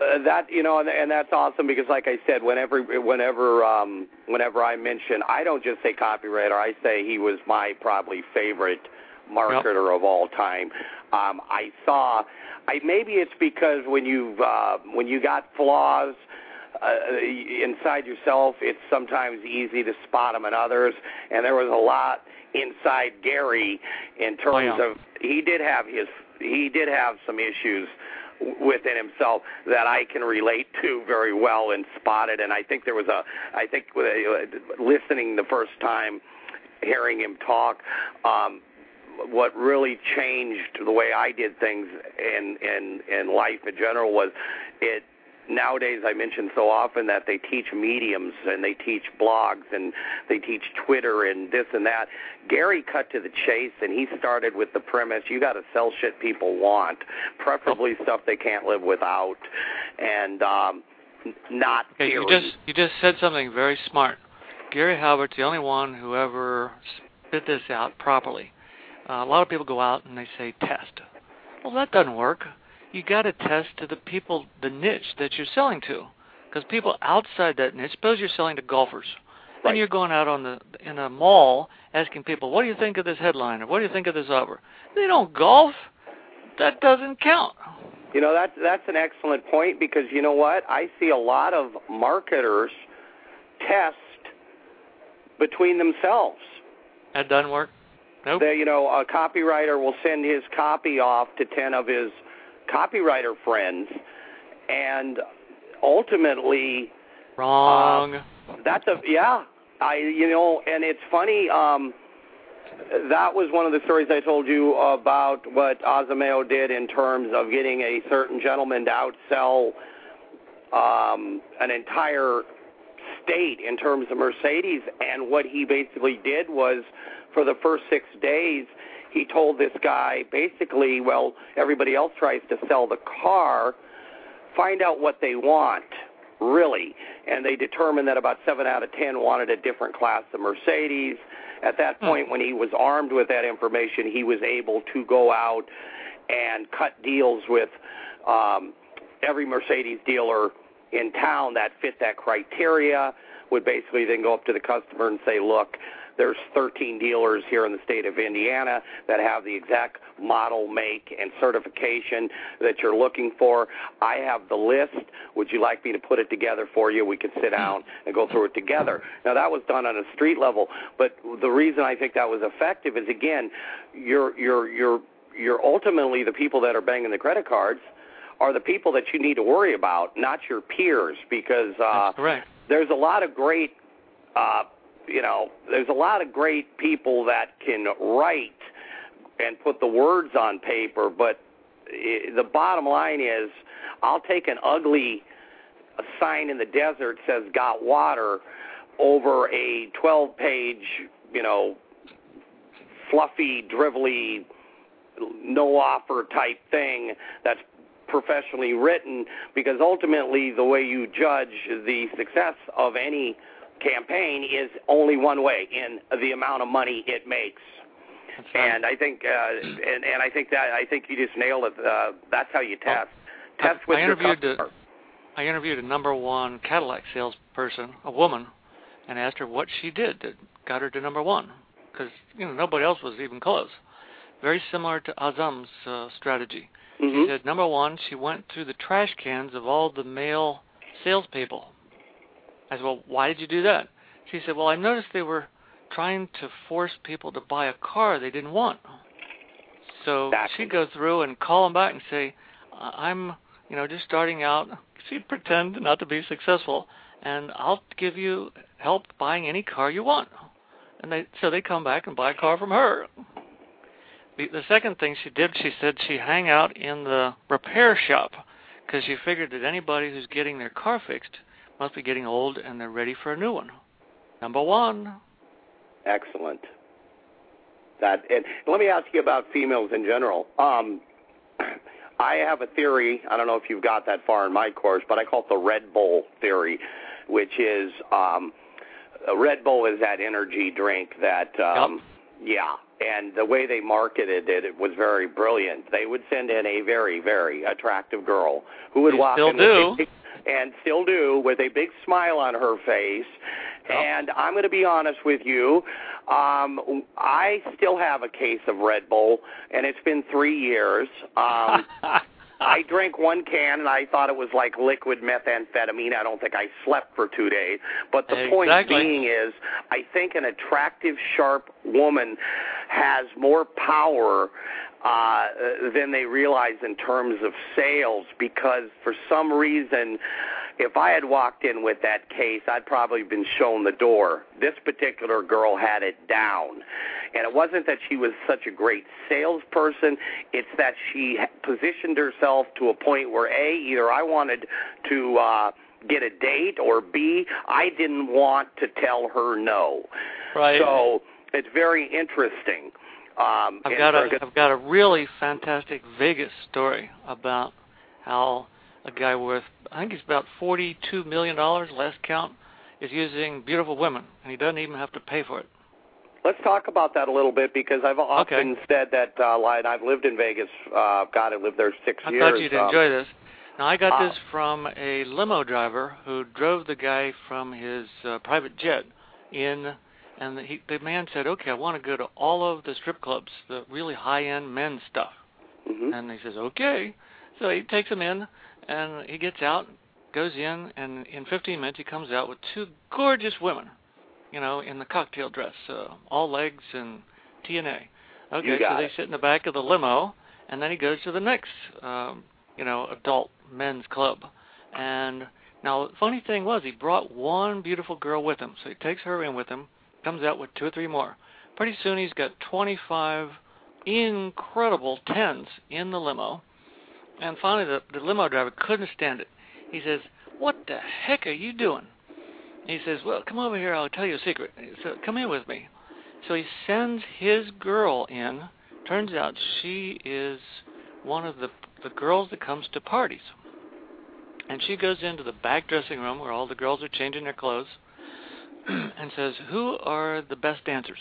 Uh, that you know, and, and that's awesome because, like I said, whenever whenever um, whenever I mention, I don't just say copywriter. I say he was my probably favorite marketer of all time. Um, I saw, I maybe it's because when you've uh, when you got flaws uh, inside yourself, it's sometimes easy to spot them in others, and there was a lot inside Gary in terms Oh, yeah. of he did have his he did have some issues within himself that I can relate to very well and spot it. And I think there was a, I think uh, listening the first time, hearing him talk, um, what really changed the way I did things in in in life in general was it nowadays I mention so often that they teach mediums and they teach blogs and they teach Twitter and this and that. Gary cut to the chase and he started with the premise you got to sell shit people want, preferably stuff they can't live without and um not Okay, you just you just said something very smart. Gary Halbert's the only one who ever spit this out properly. Uh, a lot of people go out and they say test. Well, that doesn't work. You got to test to the people, the niche that you're selling to, because people outside that niche. Suppose you're selling to golfers, Right. and you're going out on the in a mall asking people, "What do you think of this headline?" or "What do you think of this offer?" They don't golf. That doesn't count. You know that's that's an excellent point because you know what I see a lot of marketers test between themselves. That doesn't work. Nope. They, you know, a copywriter will send his copy off to ten of his copywriter friends, and ultimately Wrong. that's a yeah. I you know, and it's funny. Um, that was one of the stories I told you about what Azameo did in terms of getting a certain gentleman to outsell um, an entire state in terms of Mercedes. And what he basically did was, for the first six days, he told this guy basically, well, everybody else tries to sell the car. Find out what they want, really. And they determined that about seven out of ten wanted a different class of Mercedes. At that Hmm. point, when he was armed with that information, he was able to go out and cut deals with um, every Mercedes dealer in town that fit that criteria. Would basically then go up to the customer and say, "Look, there's 13 dealers here in the state of Indiana that have the exact model, make, and certification that you're looking for. I have the list. Would you like me to put it together for you? We could sit down and go through it together. Now that was done on a street level, but the reason I think that was effective is again, you're you're you're you're ultimately the people that are banging the credit cards are the people that you need to worry about, not your peers, because uh, there's a lot of great, uh, you know, there's a lot of great people that can write and put the words on paper, but it, the bottom line is, I'll take an ugly sign in the desert says "Got water" over a 12-page, you know, fluffy, drivelly, no offer type thing that's professionally written because ultimately the way you judge the success of any campaign is only one way in the amount of money it makes. Right. And I think, uh, and and I think that I think you just nailed it. Uh, that's how you test. Test with I your interviewed customer. A, I interviewed a number one Cadillac salesperson, a woman, and asked her what she did that got her to number one, because you know nobody else was even close. Very similar to Azam's uh, strategy. Mm-hmm. She said, number one, she went through the trash cans of all the male salespeople. I said, well, why did you do that? She said, well, I noticed they were trying to force people to buy a car they didn't want. So exactly. she'd go through and call them back and say, I'm, you know, just starting out. She'd pretend not to be successful, and I'll give you help buying any car you want. And they, so they come back and buy a car from her. The, second thing she did, she said she hang out in the repair shop because she figured that anybody who's getting their car fixed must be getting old and they're ready for a new one. Number one. Excellent. That and let me ask you about females in general. Um, I have a theory. I don't know if you've got that far in my course, but I call it the Red Bull theory, which is um, a Red Bull is that energy drink that um, yep. yeah, and the way they marketed it, it was very brilliant. They would send in a very, very attractive girl who would they walk still in do. big, and still do with a big smile on her face. Yep. And I'm going to be honest with you. Um, I still have a case of Red Bull, and it's been three years. Um, I drank one can, and I thought it was like liquid methamphetamine. I don't think I slept for two days. But the point being is, I think an attractive, sharp woman has more power uh, than they realize in terms of sales because for some reason, if I had walked in with that case, I'd probably been shown the door. This particular girl had it down. And it wasn't that she was such a great salesperson, it's that she positioned herself to a point where A, either I wanted to uh get a date or B, I didn't want to tell her no. Right. So it's very interesting. Um, I've got a I've got a really fantastic Vegas story about how a guy worth I think he's about forty two million dollars last count is using beautiful women and he doesn't even have to pay for it. Let's talk about that a little bit because I've often Okay. said that, uh, and I've lived in Vegas. Uh, God, I lived there six I years. I thought you'd um, enjoy this. Now I got uh, this from a limo driver who drove the guy from his uh, private jet in, and he, the man said, "Okay, I want to go to all of the strip clubs, the really high-end men's stuff." mhm. And he says, "Okay." So he takes him in, and he gets out, goes in, and in 15 minutes he comes out with two gorgeous women, you know, in the cocktail dress, uh, all legs and TNA. Okay, so they it. sit in the back of the limo, and then he goes to the next, um, you know, adult men's club. And now, the funny thing was, he brought one beautiful girl with him, so he takes her in with him, comes out with two or three more. Pretty soon, he's got 25 incredible tens in the limo. And finally, the, the limo driver couldn't stand it. He says, "What the heck are you doing?" He says, "Well, come over here. I'll tell you a secret. So come in with me." So he sends his girl in. Turns out she is one of the the girls that comes to parties. And she goes into the back dressing room where all the girls are changing their clothes and says, "Who are the best dancers?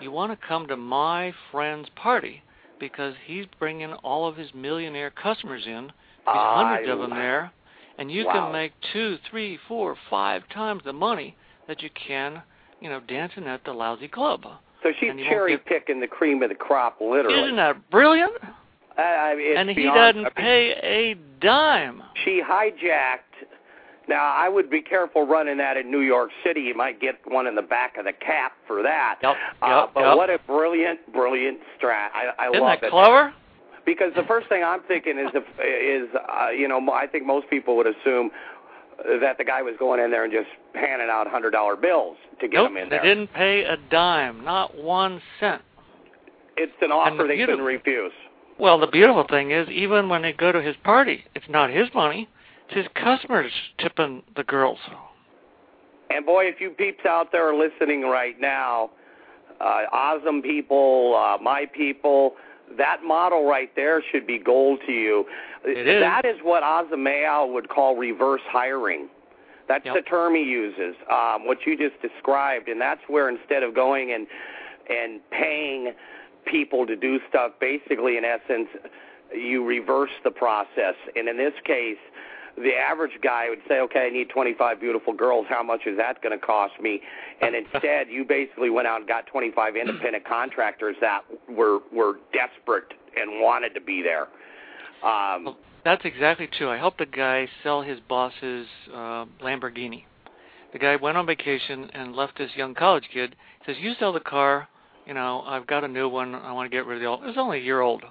You want to come to my friend's party because he's bringing all of his millionaire customers in. There's hundreds of them there, and you Wow. can make two, three, four, five times the money that you can you know, dancing at the lousy club. So she's cherry get... picking the cream of the crop, literally. Isn't that brilliant? Uh, I mean, and he beyond, doesn't pay a dime. She hijacked. Now I would be careful running that in New York City. You might get one in the back of the cap for that. Yep. Uh, but yep. what a brilliant, brilliant strat! I, I Isn't love that it. clever? Because the first thing I'm thinking is, if, is uh, you know, I think most people would assume that the guy was going in there and just handing out hundred dollar bills to get nope, them in there. they didn't pay a dime, not one cent. It's an offer they beautiful- couldn't refuse. Well, the beautiful thing is, even when they go to his party, it's not his money; his customers tipping the girls. And boy, if you peeps out there are listening right now, uh, awesome people, uh, my people, that model right there should be gold to you. It is. That is what Azamea would call reverse hiring. That's Yep. the term he uses, um, what you just described, and that's where instead of going and and paying people to do stuff, basically in essence, you reverse the process. And in this case, the average guy would say, "Okay, I need 25 beautiful girls. How much is that going to cost me?" And instead, you basically went out and got 25 independent contractors that were were desperate and wanted to be there. Um, Well, that's exactly true. I helped a guy sell his boss's uh, Lamborghini. The guy went on vacation and left this young college kid. He says, "You sell the car. You know, I've got a new one. I want to get rid of the old." It was only a year old.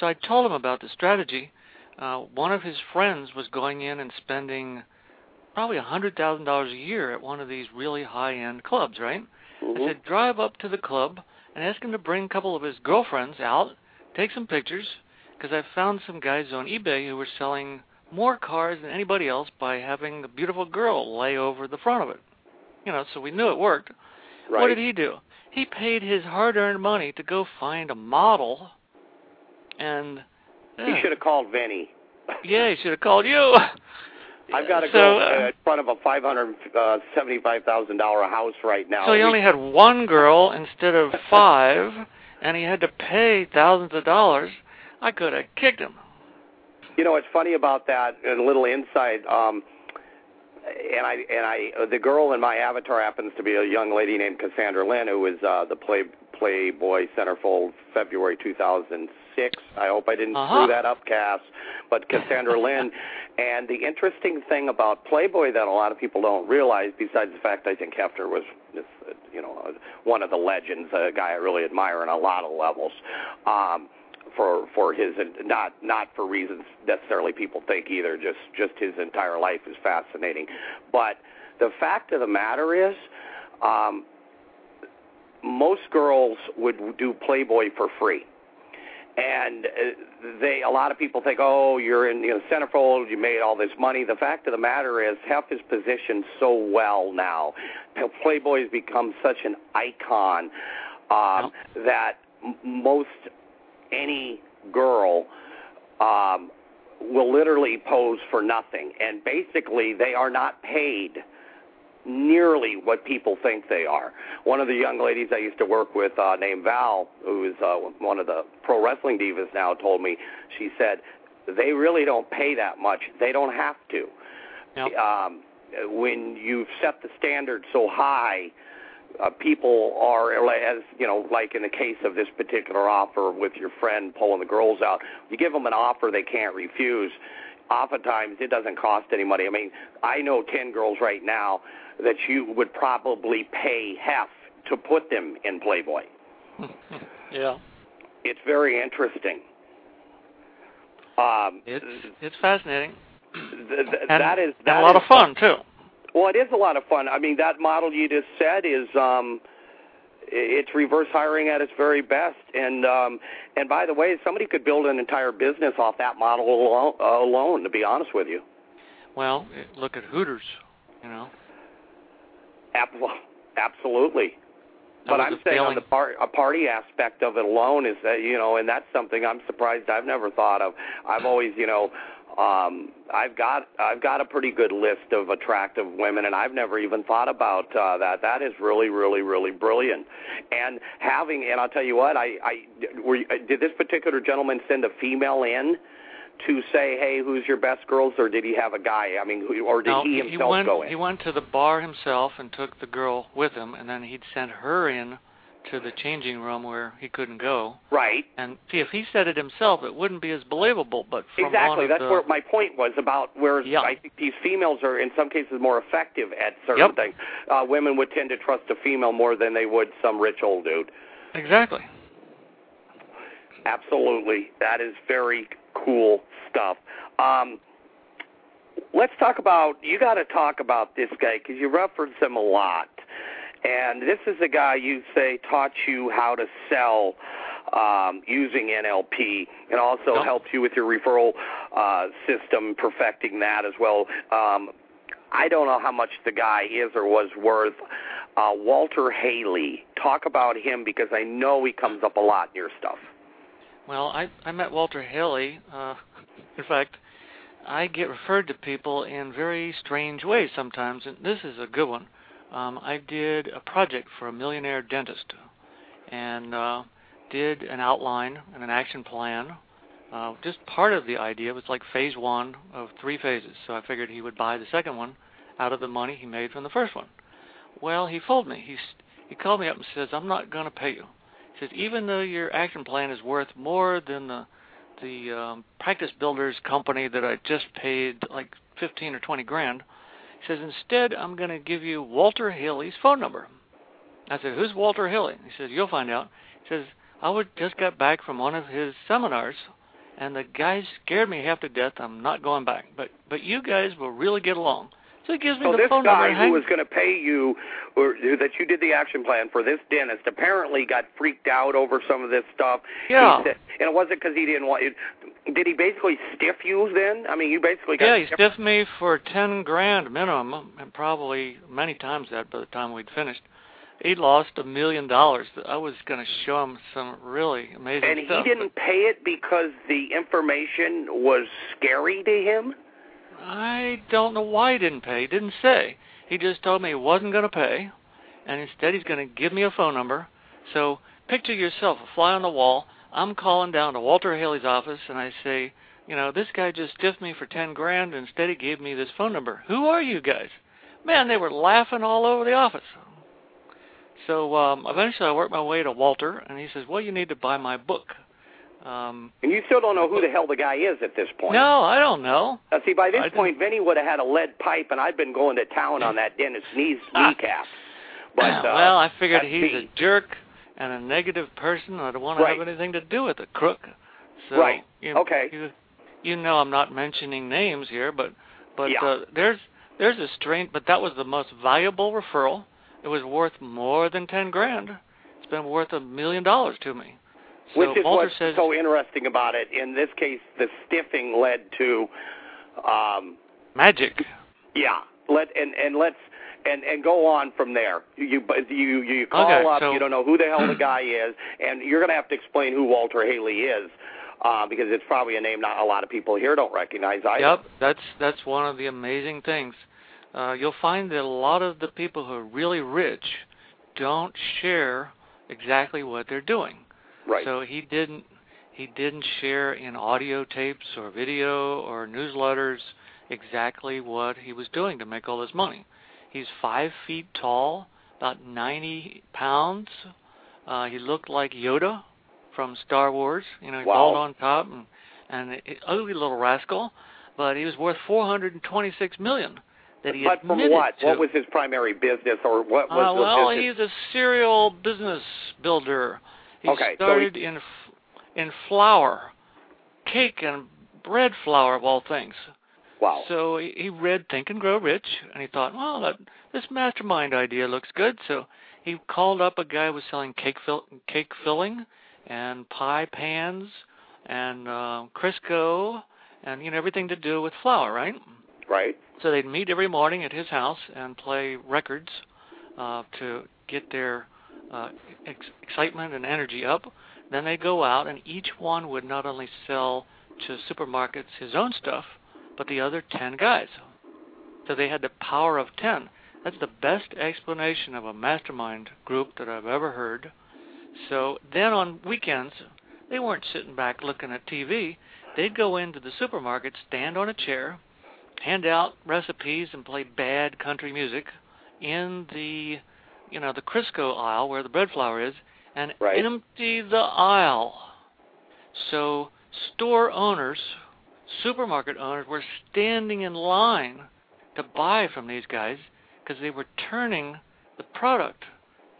So I told him about the strategy. Uh, one of his friends was going in and spending probably a hundred thousand dollars a year at one of these really high-end clubs, right? I mhm. said, drive up to the club and ask him to bring a couple of his girlfriends out, take some pictures, because I found some guys on eBay who were selling more cars than anybody else by having the beautiful girl lay over the front of it. You know, so we knew it worked. right. What did he do? He paid his hard-earned money to go find a model, and He should have called Vinny. yeah, he should have called you. I've got to so, go uh, uh, in front of a five hundred uh, seventy-five thousand dollar house right now. So he only had one girl instead of five, and he had to pay thousands of dollars. I could have kicked him. You know, what's funny about that, and a little insight. Um, and I and I, uh, the girl in my avatar happens to be a young lady named Cassandra Lynn, who was uh, the Play Playboy centerfold February 2006. I hope I didn't Uh-huh. screw that up, Cass. But Cassandra Lynn, and the interesting thing about Playboy that a lot of people don't realize, besides the fact I think Hefner was, you know, one of the legends, a guy I really admire on a lot of levels. Um, for for his not not for reasons necessarily people think either just just his entire life is fascinating but the fact of the matter is um most girls would do playboy for free and uh, they a lot of people think oh you're in you know centerfold you made all this money. The fact of the matter is Hef is positioned so well now. Playboy has become such an icon um that m- most any girl um, will literally pose for nothing, and basically they are not paid nearly what people think they are. One of the young ladies I used to work with, uh, named Val, who is uh, one of the pro wrestling divas now, told me she said they really don't pay that much. They don't have to. Um, when you've set the standard so high uh, people are, as you know, like in the case of this particular offer with your friend pulling the girls out, you give them an offer they can't refuse. Oftentimes, it doesn't cost any money. I mean, I know ten girls right now that you would probably pay half to put them in Playboy. yeah, It's very interesting. Um, it's it's fascinating th- th- and, that is that a lot is of fun too. Well, it is a lot of fun. I mean, that model you just said is um it's reverse hiring at its very best. And um and by the way, somebody could build an entire business off that model alone, uh, alone to be honest with you. Well, look at Hooters, you know. Ab- absolutely. That But I'm saying on the par- a party aspect of it alone is that you know, and that's something I'm surprised I've never thought of. I've always, you know, um I've got I've got a pretty good list of attractive women, and I've never even thought about uh, that. That is really, really, really brilliant. And having, and I'll tell you what, I, I were, you- did this particular gentleman send a female in to say, "Hey, who's your best girls?" Or did he have a guy? I mean, or did no, he himself went, go in? He went to the bar himself and took the girl with him, and then he'd send her in to the changing room where he couldn't go. Right. And see, if he said it himself, it wouldn't be as believable. But from exactly, that's the, where my point was about. Where yeah. I think these females are, in some cases, more effective at certain yep. things. Uh, women would tend to trust a female more than they would some rich old dude. Exactly. Absolutely, that is very cool stuff. Um, let's talk about. You got to talk about this guy because you reference him a lot. And this is a guy you say taught you how to sell um, using NLP and also yep. helped you with your referral uh, system, perfecting that as well. Um, I don't know how much the guy is or was worth. Uh, Walter Hailey, talk about him because I know he comes up a lot in your stuff. Well, I I met Walter Hailey. Uh, in fact, I get referred to people in very strange ways sometimes, and this is a good one um, I did a project for a millionaire dentist and uh, did an outline and an action plan. Uh, just part of the idea was like phase one of three phases. So I figured he would buy the second one out of the money he made from the first one. Well, he fooled me. He he called me up and says, "I'm not going to pay you." Says, "Even though your action plan is worth more than the the um, practice builders company that I just paid like 15 or 20 grand." He says, instead, I'm going to give you Walter Hailey's phone number. I said, who's Walter Hailey? He says, you'll find out. He says, I would just got back from one of his seminars, and the guy scared me half to death. I'm not going back. But but you guys will really get along. So he gives me so the this phone guy number. who was going to pay you, or that you did the action plan for this dentist, apparently got freaked out over some of this stuff. Yeah. He said, and it wasn't because he didn't want. It, did he basically stiff you then? I mean, you basically got. Yeah, he stiffed me for ten grand minimum, and probably many times that by the time we'd finished. He'd lost a million dollars. I was going to show him some really amazing and stuff. And he didn't pay it because the information was scary to him. I don't know why he didn't pay. He didn't say. He just told me he wasn't going to pay, and instead he's going to give me a phone number. So picture yourself a fly on the wall. I'm calling down to Walter Hailey's office, and I say, you know, this guy just stiffed me for ten grand. And instead, he gave me this phone number. Who are you guys? Man, they were laughing all over the office. So um, eventually, I worked my way to Walter, and he says, "Well, you need to buy my book." Um, and you still don't know who the hell the guy is at this point. No, I don't know. Now, see, by this I point, Vinny would have had a lead pipe, and I'd been going to town on that dentist's knees, kneecap. But uh, well, I figured he's me. a jerk and a negative person. I don't want to Right. have anything to do with a crook. So, Right. You, Okay. You, you know, I'm not mentioning names here, but but Yeah. uh, there's there's a strain. But that was the most valuable referral. It was worth more than ten grand. It's been worth a million dollars to me. So Which is what's says, so interesting about it. In this case, the stiffing led to, um, magic. yeah. Let and and let's and and go on from there. You but you you call Okay, up. so- you don't know who the hell the guy is, and you're going to have to explain who Walter Hailey is. Uh, because it's probably a name not a lot of people here don't recognize either. Yep, that's that's one of the amazing things. Uh, you'll find that a lot of the people who are really rich don't share exactly what they're doing. Right. So he didn't he didn't share in audio tapes or video or newsletters exactly what he was doing to make all this money. He's five feet tall, about 90 pounds. Uh, he looked like Yoda from Star Wars. You know, he Wow. bald on top and and an ugly little rascal. But he was worth 426 million that he but from what? to. What was his primary business, or what was Uh, well, business? he's a serial business builder. He Okay, so started in in flour, cake and bread flour of all things. wow. So he, he read Think and Grow Rich, and he thought, well, that, this mastermind idea looks good. So he called up a guy who was selling cake fill, cake filling and pie pans and uh, Crisco and you know everything to do with flour, right? right. So they'd meet every morning at his house and play records uh, to get their uh, ex- excitement and energy up. Then they'd go out, and each one would not only sell to supermarkets his own stuff, but the other 10 guys. So they had the power of 10. That's the best explanation of a mastermind group that I've ever heard. So then on weekends, they weren't sitting back looking at TV. they'd go into the supermarket, stand on a chair, hand out recipes, and play bad country music in the, you know, the Crisco aisle where the bread flour is, and right. empty the aisle. So store owners, supermarket owners were standing in line to buy from these guys because they were turning the product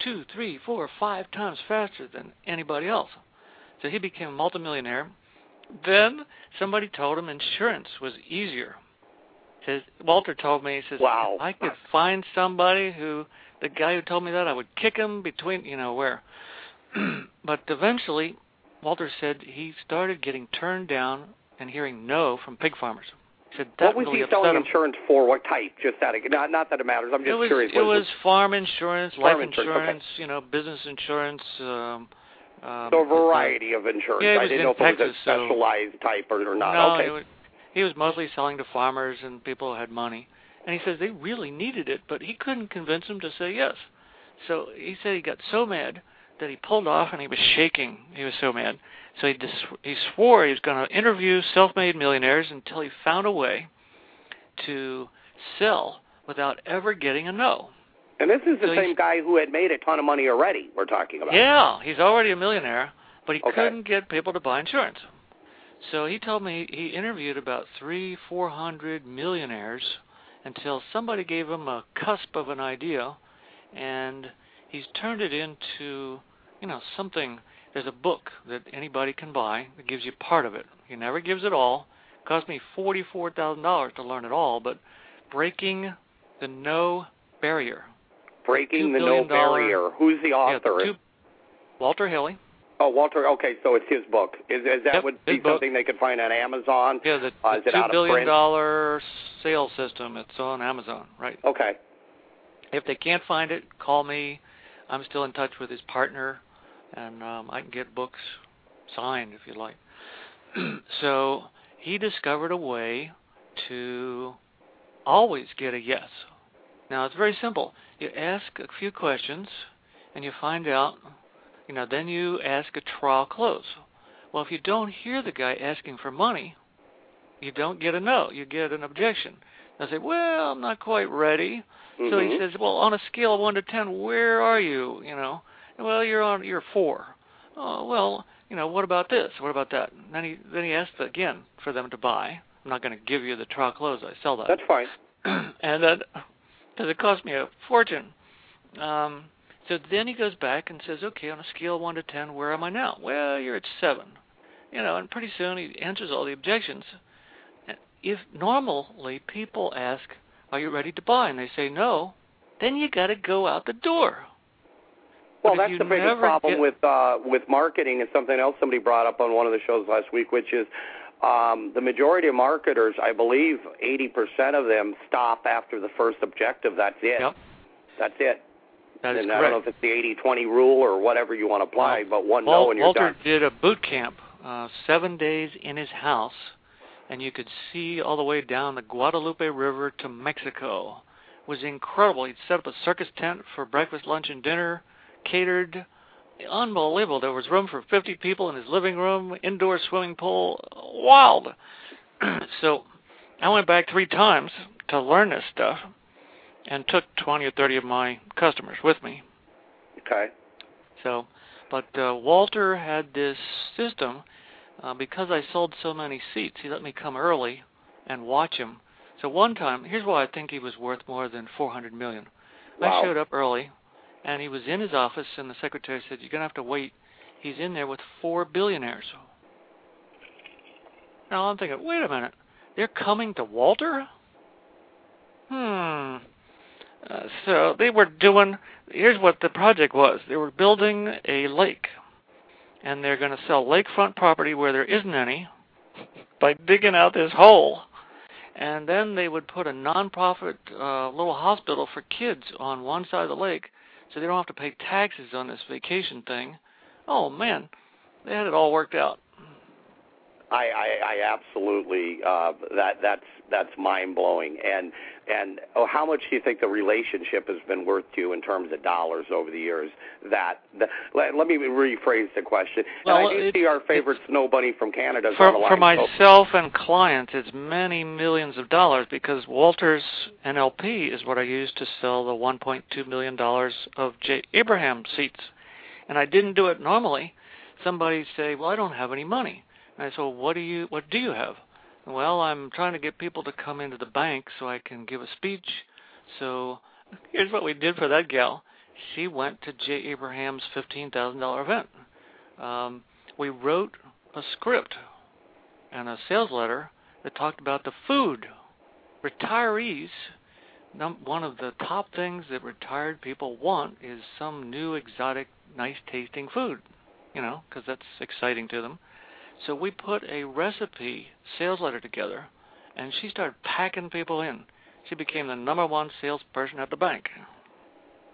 two, three, four, five times faster than anybody else. So he became a multimillionaire. Then somebody told him insurance was easier. Says Walter told me he says wow. I could find somebody who the guy who told me that I would kick him between you know where. but eventually Walter said he started getting turned down and hearing no from pig farmers. He said that what was really he selling him. insurance for? What type? Just of not, not that it matters. I'm just it was, curious. It was farm insurance, farm life insurance, insurance, you know, business insurance. Um, um, so a variety of insurance. Yeah, I didn't know if Texas, it was a specialized so type or, or not. No, okay. was, he was mostly selling to farmers and people who had money. And he says they really needed it, but he couldn't convince them to say yes. So he said he got so mad that he pulled off and he was shaking. He was so mad. So he dis- he swore he was going to interview self-made millionaires until he found a way to sell without ever getting a no. And this is the So same guy who had made a ton of money already. We're talking about. Yeah, he's already a millionaire, but he Okay. couldn't get people to buy insurance. So he told me he interviewed about three, four hundred millionaires until somebody gave him a cusp of an idea, and he's turned it into, you know, something. There's a book that anybody can buy that gives you part of it. He never gives it all. It cost me forty-four thousand dollars to learn it all, but breaking the no barrier. Breaking the no barrier. Who's the Yeah, author? two, Walter Hailey. Oh, Walter. Okay, so it's his book. Is, is that Yep, would be book. something they could find on Amazon? Yeah, the, Uh, the two billion dollar sales system. It's on Amazon, right? Okay. If they can't find it, call me. I'm still in touch with his partner, and um, I can get books signed if you like. so he discovered a way to always get a yes. Now it's very simple. You ask a few questions, and you find out. You know, then you ask a trial close. Well, if you don't hear the guy asking for money, you don't get a no. You get an objection. I say, well, I'm not quite ready. So he Mhm. says, well, on a scale of one to ten, where are you? You know, well, you're on, you're four. Oh, well, you know, what about this? What about that? And then he then he asks again for them to buy. I'm not going to give you the trial close. I sell that. That's fine. and that because it cost me a fortune. Um, so then he goes back and says, okay, on a scale of one to ten, where am I now? Well, you're at seven. You know, and pretty soon he answers all the objections. If normally people ask, "Are you ready to buy?" and they say no, then you got to go out the door. Well, that's the biggest problem get- with uh, with marketing, and something else somebody brought up on one of the shows last week, which is um, the majority of marketers, I believe, 80% of them stop after the first objective. That's it. Yep, That's it. That is and I don't know if it's the 80-20 rule or whatever you want to apply, but one Wal- no and you're Walter done. did a boot camp, uh, seven days in his house, and you could see all the way down the Guadalupe River to Mexico. It was incredible. He'd set up a circus tent for breakfast, lunch, and dinner, catered. Unbelievable. There was room for 50 people in his living room, indoor swimming pool. Wild. so I went back three times to learn this stuff and took 20 or 30 of my customers with me. Okay. So, but uh, Walter had this system uh, because I sold so many seats. He let me come early and watch him. So one time, here's why I think he was worth more than 400 million. Wow. I showed up early, and he was in his office, and the secretary said, "You're gonna have to wait." He's in there with four billionaires. Now I'm thinking, wait a minute, they're coming to Walter? Hmm. Uh, so they were doing. Here's what the project was. They were building a lake, and they're going to sell lakefront property where there isn't any by digging out this hole, and then they would put a nonprofit uh, little hospital for kids on one side of the lake, so they don't have to pay taxes on this vacation thing. Oh man, they had it all worked out. I, I, I absolutely uh, that that's that's mind blowing. And and oh, how much do you think the relationship has been worth to you in terms of dollars over the years? That, that let, let me rephrase the question. Well, and I do it, see our favorite snow bunny from Canada for, the. For myself and clients, it's many millions of dollars because Walters NLP is what I use to sell the 1.2 million dollars of Jay Abraham seats, and I didn't do it normally. Somebody say, "Well, I don't have any money." I said, well, "What do you What do you have?" Well, I'm trying to get people to come into the bank so I can give a speech. So here's what we did for that gal. She went to Jay Abraham's $15,000 event. Um, we wrote a script and a sales letter that talked about the food. Retirees, one of the top things that retired people want is some new, exotic, nice tasting food, you know, because that's exciting to them. So we put a recipe sales letter together, and she started packing people in. She became the number one salesperson at the bank.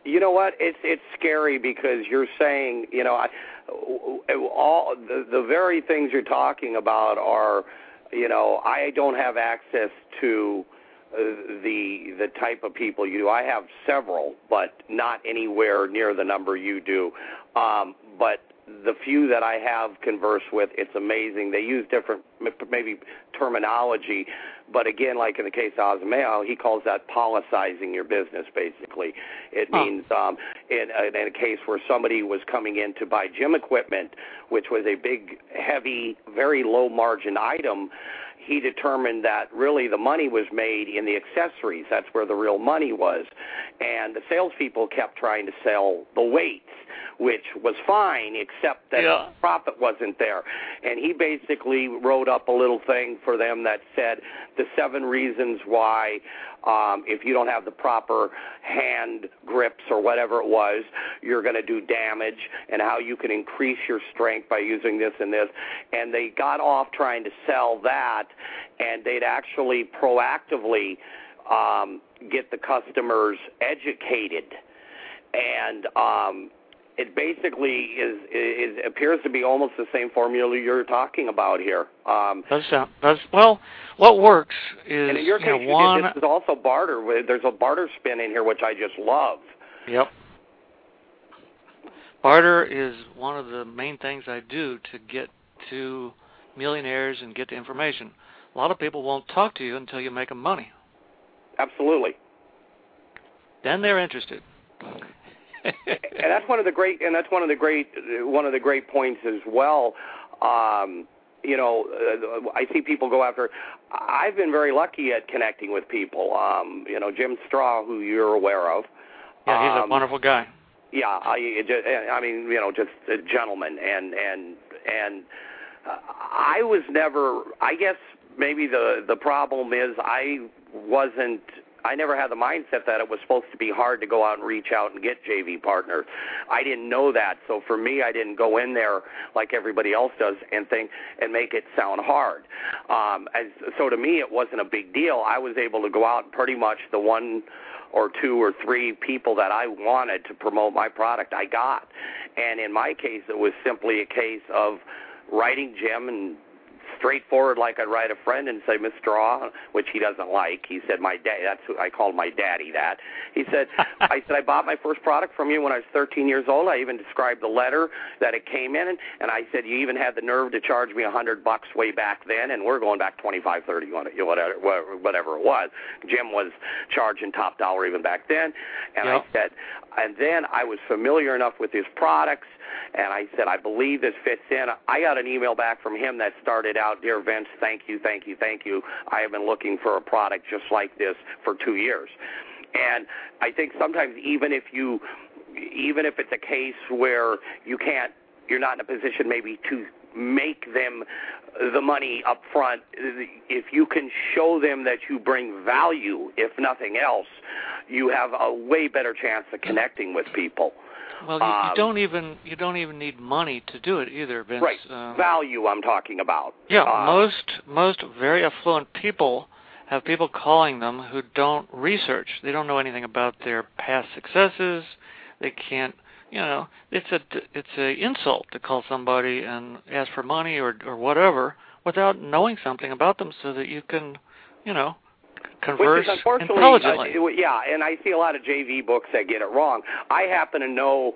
You know what? It's it's scary because you're saying, you know, I, all the the very things you're talking about are, you know, I don't have access to uh, the the type of people you do. I have several, but not anywhere near the number you do. Um, but the few that I have conversed with, it's amazing. They use different, maybe terminology, but again, like in the case of Osmeo, he calls that policizing your business. Basically, it huh. means um, in, in a case where somebody was coming in to buy gym equipment, which was a big, heavy, very low margin item he determined that really the money was made in the accessories. That's where the real money was. And the salespeople kept trying to sell the weights which was fine, except that yeah. profit wasn't there. And he basically wrote up a little thing for them that said the seven reasons why, um, if you don't have the proper hand grips or whatever it was, you're going to do damage, and how you can increase your strength by using this and this. And they got off trying to sell that, and they'd actually proactively um, get the customers educated and um, it basically is, is appears to be almost the same formula you're talking about here. Um, does sound does well. What works is and in your case, you know, one. This is also barter. There's a barter spin in here which I just love. Yep. Barter is one of the main things I do to get to millionaires and get the information. A lot of people won't talk to you until you make them money. Absolutely. Then they're interested. And that's one of the great and that's one of the great one of the great points as well. Um, you know, uh, I see people go after. I've been very lucky at connecting with people. Um, you know, Jim Straw, who you're aware of. Yeah, he's um, a wonderful guy. Yeah, I, I mean, you know, just a gentleman, and and and uh, I was never. I guess maybe the the problem is I wasn't I never had the mindset that it was supposed to be hard to go out and reach out and get JV partners. I didn't know that, so for me, I didn't go in there like everybody else does and think and make it sound hard. Um, as, so to me, it wasn't a big deal. I was able to go out and pretty much the one or two or three people that I wanted to promote my product, I got. And in my case, it was simply a case of writing Jim and straightforward like I'd write a friend and say, Mr. Straw, which he doesn't like. He said, my dad, that's who I called my daddy that. He said, I said, I bought my first product from you when I was 13 years old. I even described the letter that it came in, and I said, you even had the nerve to charge me a hundred bucks way back then, and we're going back 25, 30, whatever, whatever it was. Jim was charging top dollar even back then, and yep. I said, and then I was familiar enough with his products and I said, I believe this fits in. I got an email back from him that started out, Dear Vince, thank you, thank you, thank you. I have been looking for a product just like this for two years. And I think sometimes even if you, even if it's a case where you can't, you're not in a position maybe to make them the money up front if you can show them that you bring value if nothing else you have a way better chance of connecting with people well, you, um, you don't even you don't even need money to do it either, Vince. Right, uh, value I'm talking about. Yeah, uh, most most very affluent people have people calling them who don't research. They don't know anything about their past successes. They can't, you know, it's a it's a insult to call somebody and ask for money or or whatever without knowing something about them, so that you can, you know, Which is unfortunately, intelligently. Uh, yeah, and I see a lot of JV books that get it wrong. I happen to know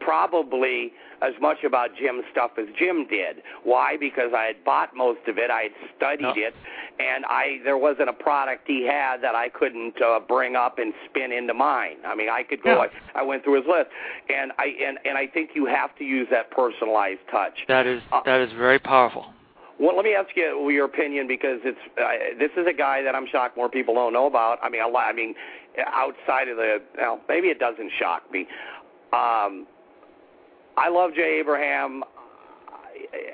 probably as much about Jim's stuff as Jim did. Why? Because I had bought most of it, I had studied Yeah. it, and I there wasn't a product he had that I couldn't uh, bring up and spin into mine. I mean, I could go. Yeah. I, I went through his list, and I and and I think you have to use that personalized touch. that is Uh, that is very powerful. Well, let me ask you your opinion because it's uh, this is a guy that I'm shocked more people don't know about. I mean, a lot, I mean, outside of the well, maybe it doesn't shock me. Um, I love Jay Abraham.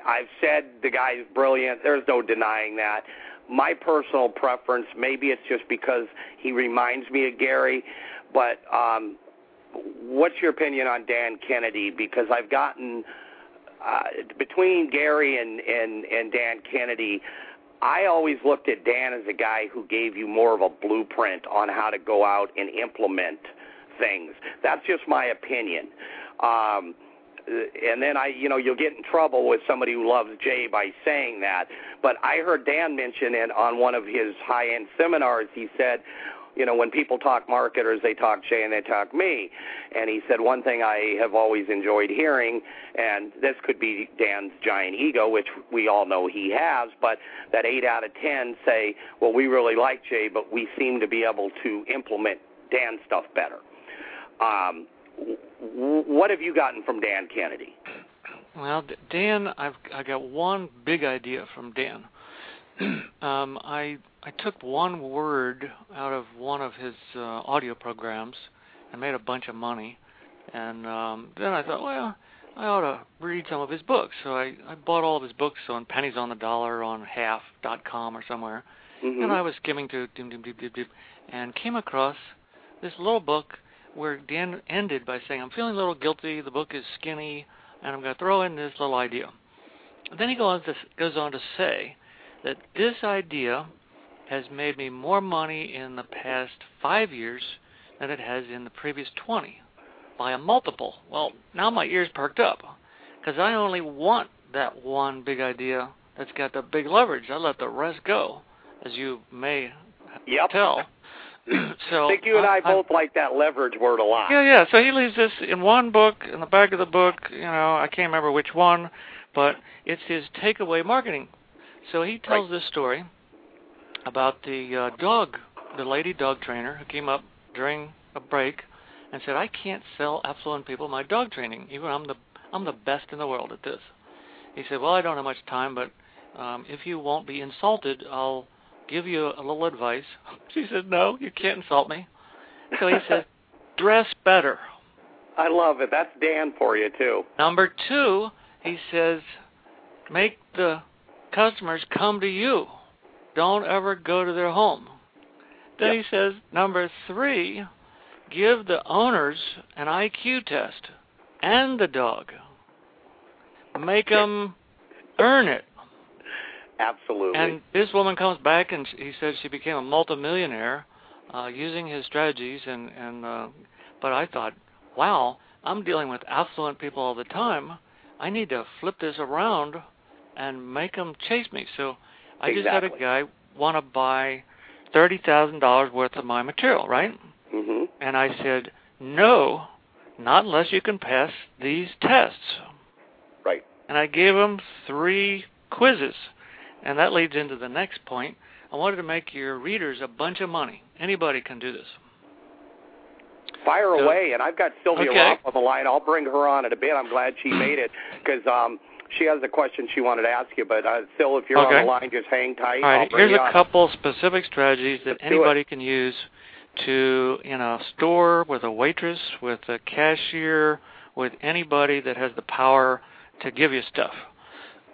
I've said the guy's brilliant. There's no denying that. My personal preference, maybe it's just because he reminds me of Gary, but um, what's your opinion on Dan Kennedy? Because I've gotten uh, between Gary and, and, and Dan Kennedy, I always looked at Dan as a guy who gave you more of a blueprint on how to go out and implement things. That's just my opinion. Um, and then I, you know, you'll get in trouble with somebody who loves Jay by saying that. But I heard Dan mention it on one of his high-end seminars. He said, you know, when people talk marketers, they talk Jay and they talk me. And he said one thing I have always enjoyed hearing, and this could be Dan's giant ego, which we all know he has, but that eight out of ten say, well, we really like Jay, but we seem to be able to implement Dan stuff better. Um, what have you gotten from Dan Kennedy? Well, Dan, I've I got one big idea from Dan. um, I I took one word out of one of his uh, audio programs and made a bunch of money, and um, then I thought, well, I ought to read some of his books. So I I bought all of his books on pennies on the dollar on half.com or somewhere, Mm-hmm. and I was skimming through dim, dim, dim, dim, dim, and came across this little book where Dan ended by saying, "I'm feeling a little guilty. The book is skinny, and I'm going to throw in this little idea." And then he goes on to, goes on to say that this idea has made me more money in the past five years than it has in the previous 20 by a multiple. Well, now my ears perked up because I only want that one big idea that's got the big leverage. I let the rest go, as you may Yep. tell. so I think you and I, I- both like that leverage word a lot. yeah, yeah. So he leaves this in one book, in the back of the book. You know, I can't remember which one, but it's his takeaway marketing. So he tells this story about the uh, dog, the lady dog trainer who came up during a break and said, "I can't sell affluent people my dog training. Even I'm the I'm the best in the world at this." He said, "Well, I don't have much time, but um, if you won't be insulted, I'll give you a little advice." She said, "No, you can't insult me." So he said, "Dress better." I love it. That's Dan for you too. Number two, he says, make the customers come to you. Don't ever go to their home. Then Yep. he says, number three, give the owners an IQ test and the dog. Make them earn it. Absolutely. And this woman comes back and he says she became a multimillionaire uh, using his strategies. And and uh, but I thought, wow, I'm dealing with affluent people all the time. I need to flip this around and make them chase me. So I just had a guy want to buy thirty thousand dollars worth of my material, right? hmm And I said, no, not unless you can pass these tests Right. and I gave him three quizzes. And that leads into the next point. I wanted to make your readers a bunch of money. Anybody can do this. Fire So- away, and I've got Sylvia Okay. Roth on the line. I'll bring her on in a bit. I'm glad she made it because um, she has a question she wanted to ask you. But uh, Sil, if you're on the line, just hang tight. All right, here's a couple specific strategies that Let's anybody can use to, in a store, with a waitress, with a cashier, with anybody that has the power to give you stuff.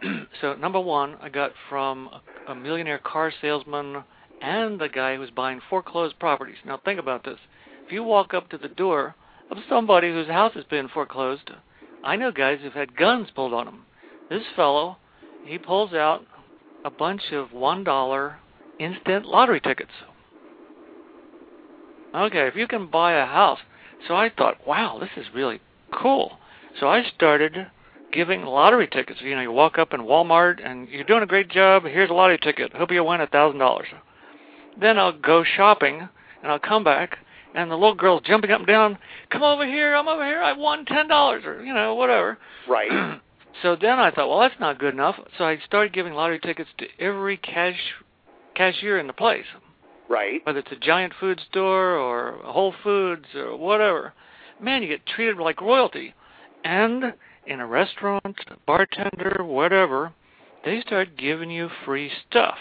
so, number one, I got from a, a millionaire car salesman and the guy who's buying foreclosed properties. Now, think about this. If you walk up to the door of somebody whose house has been foreclosed, I know guys who've had guns pulled on them. This fellow, he pulls out a bunch of one dollar instant lottery tickets. Okay, if you can buy a house. So I thought, wow, this is really cool. So I started giving lottery tickets. You know, you walk up in Walmart and you're doing a great job. Here's a lottery ticket. Hope you win a thousand dollars. Then I'll go shopping and I'll come back and the little girl's jumping up and down. Come over here. I'm over here. I won ten dollars or you know whatever. Right. so then I thought, well, that's not good enough. So I started giving lottery tickets to every cash cashier in the place. Right. Whether it's a giant food store or Whole Foods or whatever. Man, you get treated like royalty. And in a restaurant, bartender, whatever, they start giving you free stuff.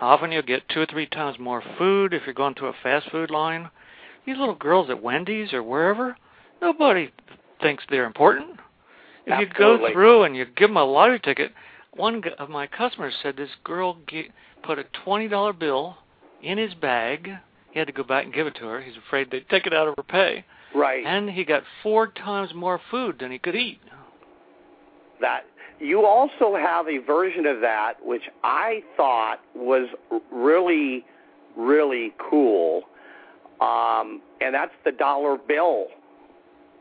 Often you'll get two or three times more food if you're going to a fast food line. These little girls at Wendy's or wherever, nobody thinks they're important. If Absolutely. you go through and you give them a lottery ticket, one of my customers said this girl put a $20 bill in his bag. He had to go back and give it to her. He's afraid they'd take it out of her pay. Right. And he got four times more food than he could eat. That you also have a version of that which I thought was really, really cool, um, and that's the dollar bill.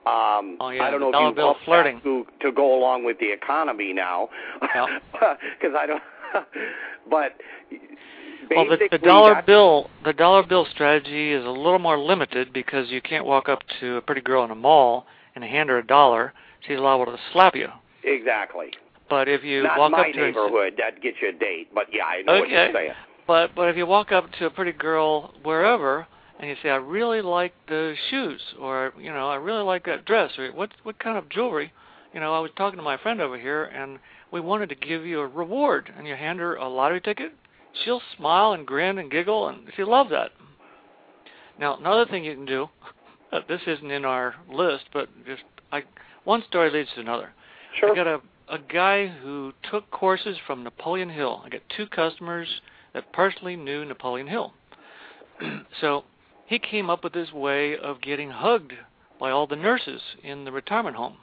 Um, oh, yeah, I don't know if you up flirting. to to go along with the economy now, because yeah. I don't. but well, the, the dollar bill the dollar bill strategy is a little more limited because you can't walk up to a pretty girl in a mall and hand her a dollar. She's liable to slap you. Exactly. But if you Not walk my up to a neighborhood, that gets you a date. But yeah, I know okay. what you're saying. But but if you walk up to a pretty girl wherever and you say, "I really like the shoes," or you know, "I really like that dress," or "What what kind of jewelry?" You know, I was talking to my friend over here, and we wanted to give you a reward, and you hand her a lottery ticket. She'll smile and grin and giggle, and she loves that. Now, another thing you can do. Uh, this isn't in our list, but just I one story leads to another. Sure. I got a a guy who took courses from Napoleon Hill. I got two customers that personally knew Napoleon Hill. so he came up with this way of getting hugged by all the nurses in the retirement home.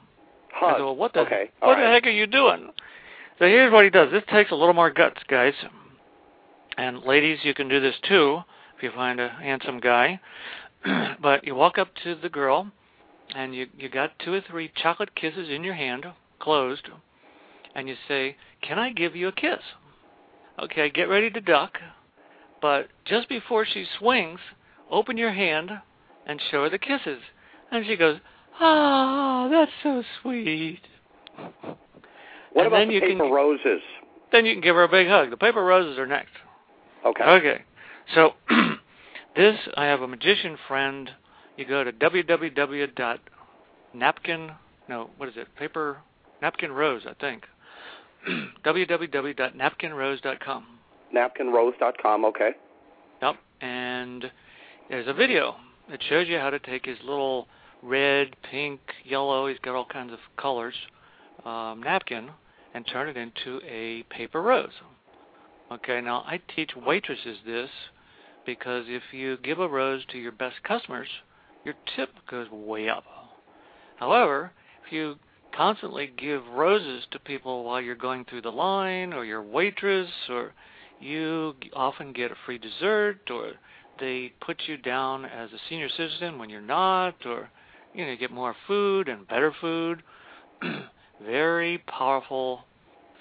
Hug. I go, what the, okay. what all the right. heck are you doing? So here's what he does. This takes a little more guts, guys. And ladies, you can do this too if you find a handsome guy. but you walk up to the girl, and you you got two or three chocolate kisses in your hand, closed, and you say, "Can I give you a kiss?" Okay, get ready to duck, but just before she swings, open your hand and show her the kisses. And she goes, "Ah, that's so sweet." What and about then the you paper can, roses? Then you can give her a big hug. The paper roses are next. Okay. Okay. So this, I have a magician friend. You go to www.napkin, no, what is it? Paper, napkin rose, I think. www.napkinrose.com. Napkinrose.com. Okay. Yep. And there's a video that shows you how to take his little red, pink, yellow, he's got all kinds of colors, um, napkin and turn it into a paper rose. Okay, now I teach waitresses this because if you give a rose to your best customers, your tip goes way up. However, if you constantly give roses to people while you're going through the line or your waitress or you often get a free dessert or they put you down as a senior citizen when you're not or you know you get more food and better food very powerful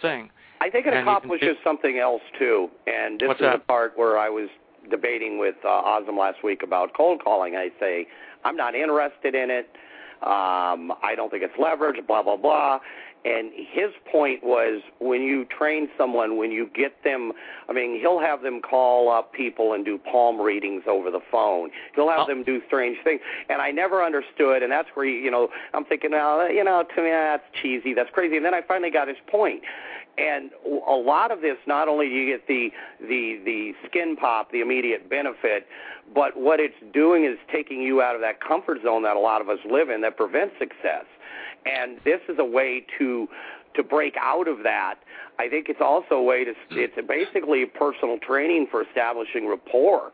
thing I think it And you can accomplishes something else too, and this What's is that? the part where I was debating with uh, Ozum last week about cold calling. I say I'm not interested in it. Um, I don't think it's leverage. Blah blah blah. And his point was when you train someone, when you get them, I mean, he'll have them call up people and do palm readings over the phone. He'll have Oh. them do strange things. And I never understood, and that's where, you know, I'm thinking, oh, you know, to me, that's cheesy, that's crazy. And then I finally got his point. And a lot of this, not only do you get the the the skin pop, the immediate benefit, but what it's doing is taking you out of that comfort zone that a lot of us live in that prevents success. And this is a way to to break out of that. I think it's also a way to it's basically personal training for establishing rapport.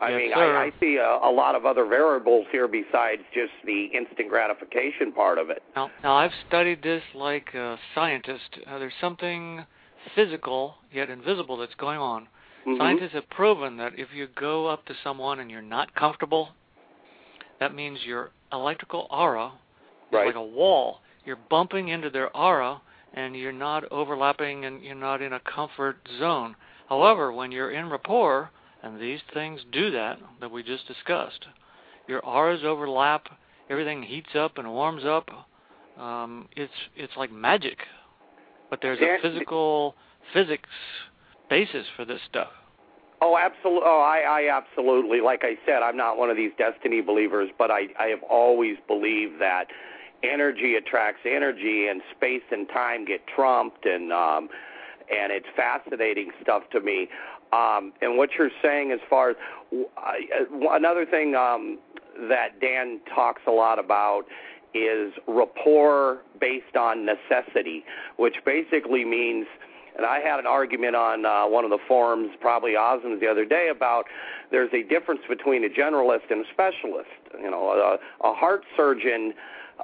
I Yes, mean, sir. I, I see a, a lot of other variables here besides just the instant gratification part of it. Now, now I've studied this like a scientist. Uh, there's something physical yet invisible that's going on. Mhm. Scientists have proven that if you go up to someone and you're not comfortable, that means your electrical aura Right. like a wall. you're bumping into their aura and you're not overlapping and you're not in a comfort zone. However, when you're in rapport, and these things do that that we just discussed, your auras overlap, everything heats up and warms up. Um, it's it's like magic, but there's a physical physics basis for this stuff. Oh, absolutely. Oh, I, I absolutely. Like I said, I'm not one of these destiny believers, but I, I have always believed that energy attracts energy, and space and time get trumped, and um, and it's fascinating stuff to me. Um, and what you're saying, as far as uh, another thing um, that Dan talks a lot about is rapport based on necessity, which basically means and I had an argument on uh, one of the forums, probably Osmond's the other day, about there's a difference between a generalist and a specialist. You know, a, a heart surgeon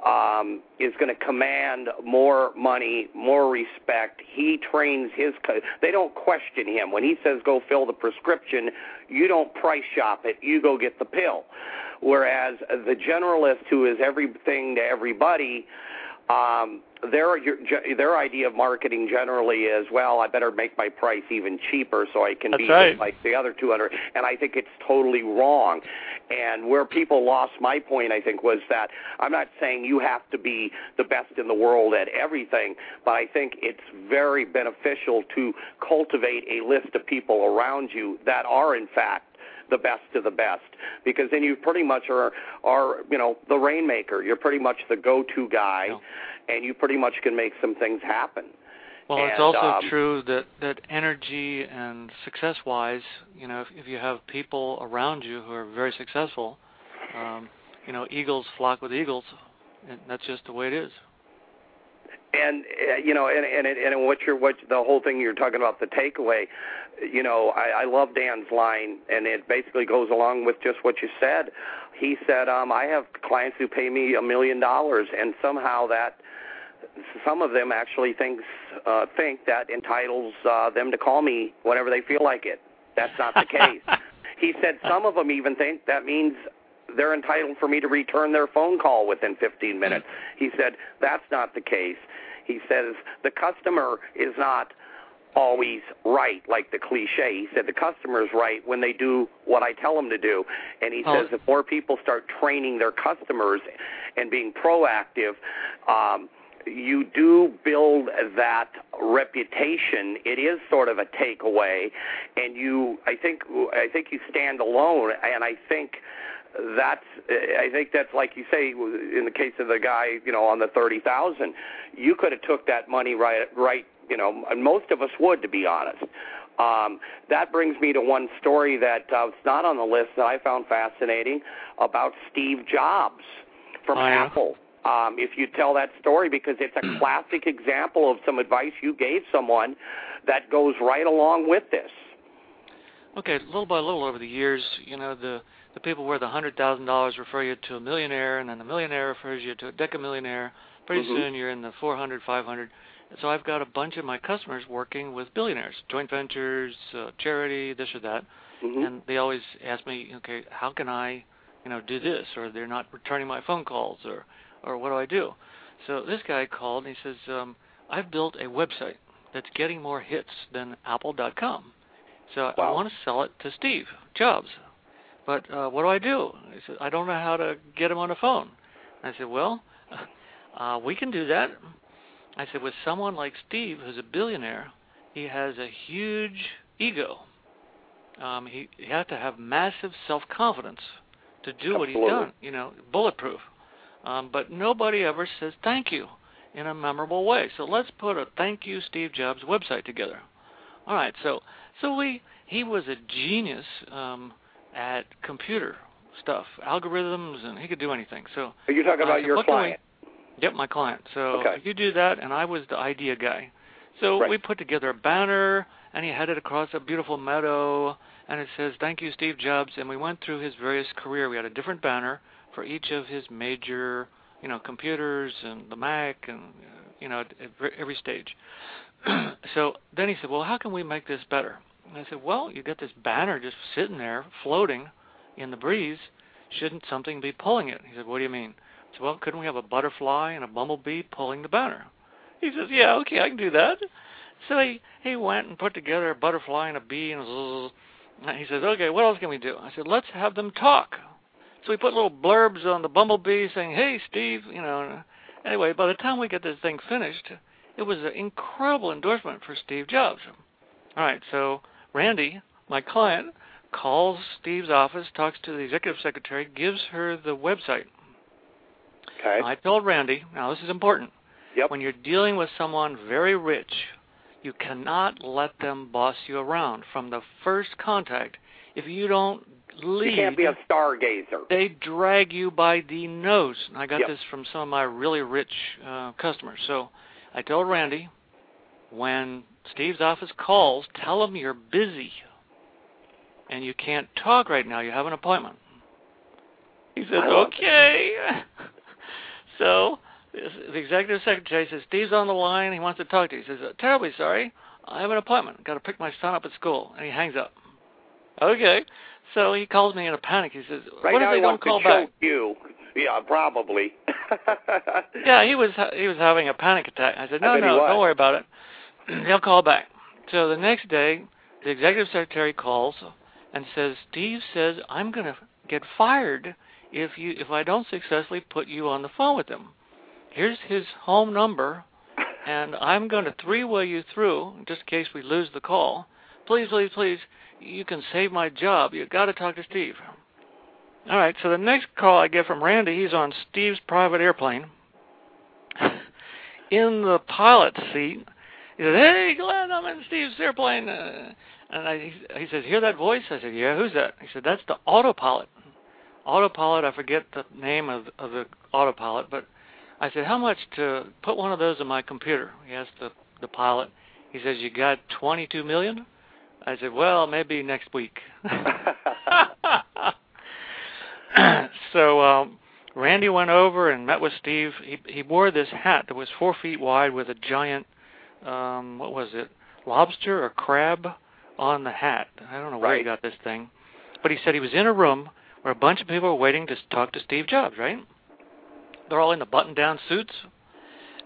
um, is going to command more money, more respect. He trains his. Co- they don't question him when he says go fill the prescription. You don't price shop it. You go get the pill. Whereas the generalist, who is everything to everybody, um, their their idea of marketing generally is well I better make my price even cheaper so I can That's be right. like the other 200 and I think it's totally wrong and where people lost my point I think was that I'm not saying you have to be the best in the world at everything but I think it's very beneficial to cultivate a list of people around you that are in fact the best of the best. Because then you pretty much are are you know the rainmaker. You're pretty much the go-to guy yeah. and you pretty much can make some things happen. Well and, it's also um, true that that energy and success wise you know if, if you have people around you who are very successful um you know eagles flock with eagles and that's just the way it is and uh, you know, and and and what you're what the whole thing you're talking about the takeaway, you know, I, I love Dan's line, and it basically goes along with just what you said. He said, um, I have clients who pay me a million dollars, and somehow that some of them actually thinks uh, think that entitles uh, them to call me whenever they feel like it. That's not the case. he said some of them even think that means they're entitled for me to return their phone call within 15 minutes. He said that's not the case. He says the customer is not always right, like the cliche. He said the customer is right when they do what I tell them to do. And he oh. says if more people start training their customers and being proactive, um, you do build that reputation. It is sort of a takeaway, and you, I think, I think you stand alone. And I think that's I think that's like you say in the case of the guy you know on the thirty thousand, you could have took that money right right you know and most of us would to be honest. Um, that brings me to one story that uh, was not on the list that I found fascinating about Steve Jobs from oh, yeah. Apple. Um, if you tell that story because it's a classic example of some advice you gave someone that goes right along with this. Okay, little by little over the years, you know the the people worth a hundred thousand dollars refer you to a millionaire, and then the millionaire refers you to a decamillionaire. Pretty mm-hmm. soon you're in the four hundred, five hundred. So I've got a bunch of my customers working with billionaires, joint ventures, uh, charity, this or that, mm-hmm. and they always ask me, okay, how can I, you know, do this? Or they're not returning my phone calls, or, or what do I do? So this guy called and he says, um, I've built a website that's getting more hits than Apple.com. So wow. I want to sell it to Steve Jobs. But uh, what do I do? He said, I don't know how to get him on the phone. I said, well, uh, we can do that. I said, with someone like Steve, who's a billionaire, he has a huge ego. Um, he, he has to have massive self-confidence to do Absolutely. what he's done. You know, bulletproof. Um, but nobody ever says thank you in a memorable way. So let's put a thank you Steve Jobs website together. All right. So so we he was a genius. Um, at computer stuff, algorithms, and he could do anything. So are you talking about uh, your client? Yep, my client. So okay. you do that, and I was the idea guy. So right. we put together a banner, and he had it across a beautiful meadow, and it says "Thank you, Steve Jobs." And we went through his various career. We had a different banner for each of his major, you know, computers and the Mac, and you know, at every stage. so then he said, "Well, how can we make this better?" And I said, well, you got this banner just sitting there floating in the breeze. Shouldn't something be pulling it? He said, what do you mean? I said, well, couldn't we have a butterfly and a bumblebee pulling the banner? He says, yeah, okay, I can do that. So he he went and put together a butterfly and a bee and he says, okay, what else can we do? I said, let's have them talk. So we put little blurbs on the bumblebee saying, hey, Steve, you know. Anyway, by the time we get this thing finished, it was an incredible endorsement for Steve Jobs. All right, so Randy, my client, calls Steve's office, talks to the executive secretary, gives her the website. Okay. I told Randy, now this is important. Yep. When you're dealing with someone very rich, you cannot let them boss you around from the first contact. If you don't lead, you can't be a stargazer. They drag you by the nose. And I got Yep. this from some of my really rich uh, customers. So I told Randy, when Steve's office calls, tell him you're busy and you can't talk right now. You have an appointment. He says, I love it. okay. so the executive secretary says, Steve's on the line. He wants to talk to you. He says, terribly sorry. I have an appointment. Got to pick my son up at school. And he hangs up. Okay. So he calls me in a panic. He says, Right what if he they don't call to back? you. Yeah, probably. Yeah, he was he was having a panic attack. I said, no, no, don't worry about it. He'll call back. So the next day, the executive secretary calls and says, Steve says I'm going to get fired if you if I don't successfully put you on the phone with him. Here's his home number, and I'm going to three-way you through just in case we lose the call. Please, please, please, you can save my job. You've got to talk to Steve. All right. So the next call I get from Randy, he's on Steve's private airplane. In the pilot seat, he says, "Hey, Glenn, I'm in Steve's airplane." Uh, and I, he, says, "Hear that voice?" I said, "Yeah, who's that?" He said, "That's the autopilot." Autopilot. I forget the name of of the autopilot, but I said, "How much to put one of those in my computer?" He asked the the pilot. He says, "You got 22 million?" I said, "Well, maybe next week." so um, Randy went over and met with Steve. He he wore this hat that was four feet wide with a giant, um, what was it, lobster or crab on the hat. I don't know where he got this thing, but he said he was in a room where a bunch of people were waiting to talk to Steve Jobs. Right? They're all in the button-down suits,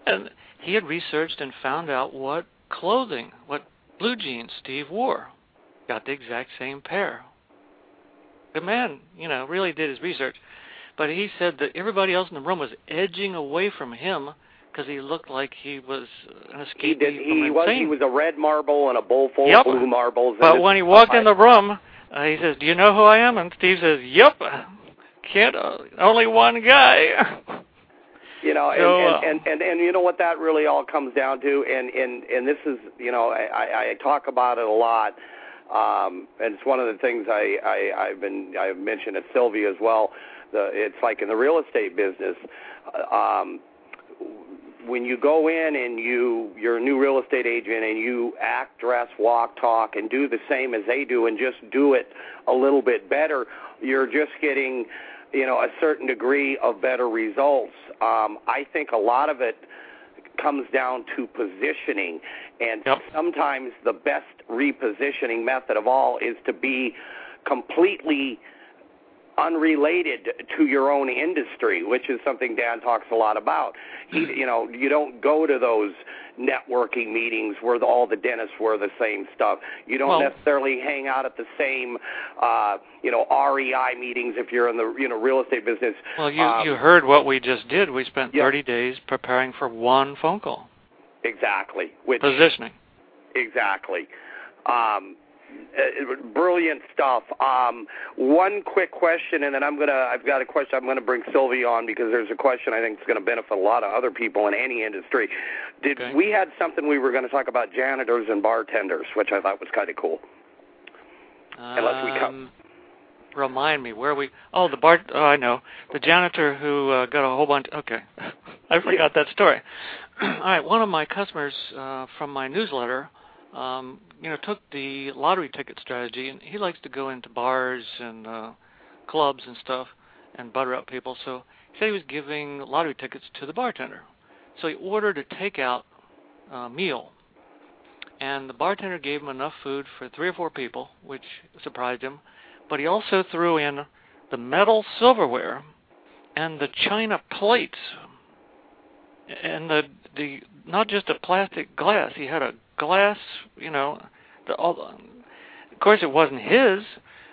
and he had researched and found out what clothing, what blue jeans Steve wore. Got the exact same pair. The man, you know, really did his research. But he said that everybody else in the room was edging away from him because he looked like he was an escapee he did. from He was. insane. He was a red marble and a bowl full Yep. of blue marbles. and but when he walked in the room, uh, he says, "Do you know who I am?" And Steve says, "Yep, can't uh, only one guy." You know, and, So, and, uh, and, and and you know what that really all comes down to, and and and this is, you know, I, I, I talk about it a lot, um, and it's one of the things I, I I've been I've mentioned at Sylvia as well. The it's like in the real estate business, uh, um, when you go in and you you're a new real estate agent and you act, dress, walk, talk, and do the same as they do, and just do it a little bit better, you're just getting you know a certain degree of better results. Um, I think a lot of it comes down to positioning, and Yep. sometimes the best repositioning method of all is to be completely unrelated to your own industry, which is something Dan talks a lot about. He, you know, you don't go to those networking meetings where the, all the dentists wear the same stuff. You don't Well- necessarily hang out at the same, uh, you know, REI meetings if you're in the you know real estate business. well, you Um, you heard what we just did. We spent Yep. 30 days preparing for one phone call. exactly, which Positioning. Exactly. Um, brilliant stuff. Um, one quick question, and then I'm gonna. I've got a question. I'm gonna bring Sylvia on because there's a question I think is going to benefit a lot of other people in any industry. Did Okay. we had something we were going to talk about janitors and bartenders, which I thought was kind of cool. Unless we come- Um, Remind me where we. Oh, the bar. Oh, I know the janitor who uh, got a whole bunch. Okay, I forgot that story. All right, one of my customers uh, from my newsletter, um, you know, took the lottery ticket strategy, and he likes to go into bars and uh, clubs and stuff and butter up people. So he said he was giving lottery tickets to the bartender. So he ordered a takeout uh, meal and the bartender gave him enough food for three or four people, which surprised him. But he also threw in the metal silverware and the china plates and the the not just a plastic glass. He had a glass, you know, the all. Of course, it wasn't his.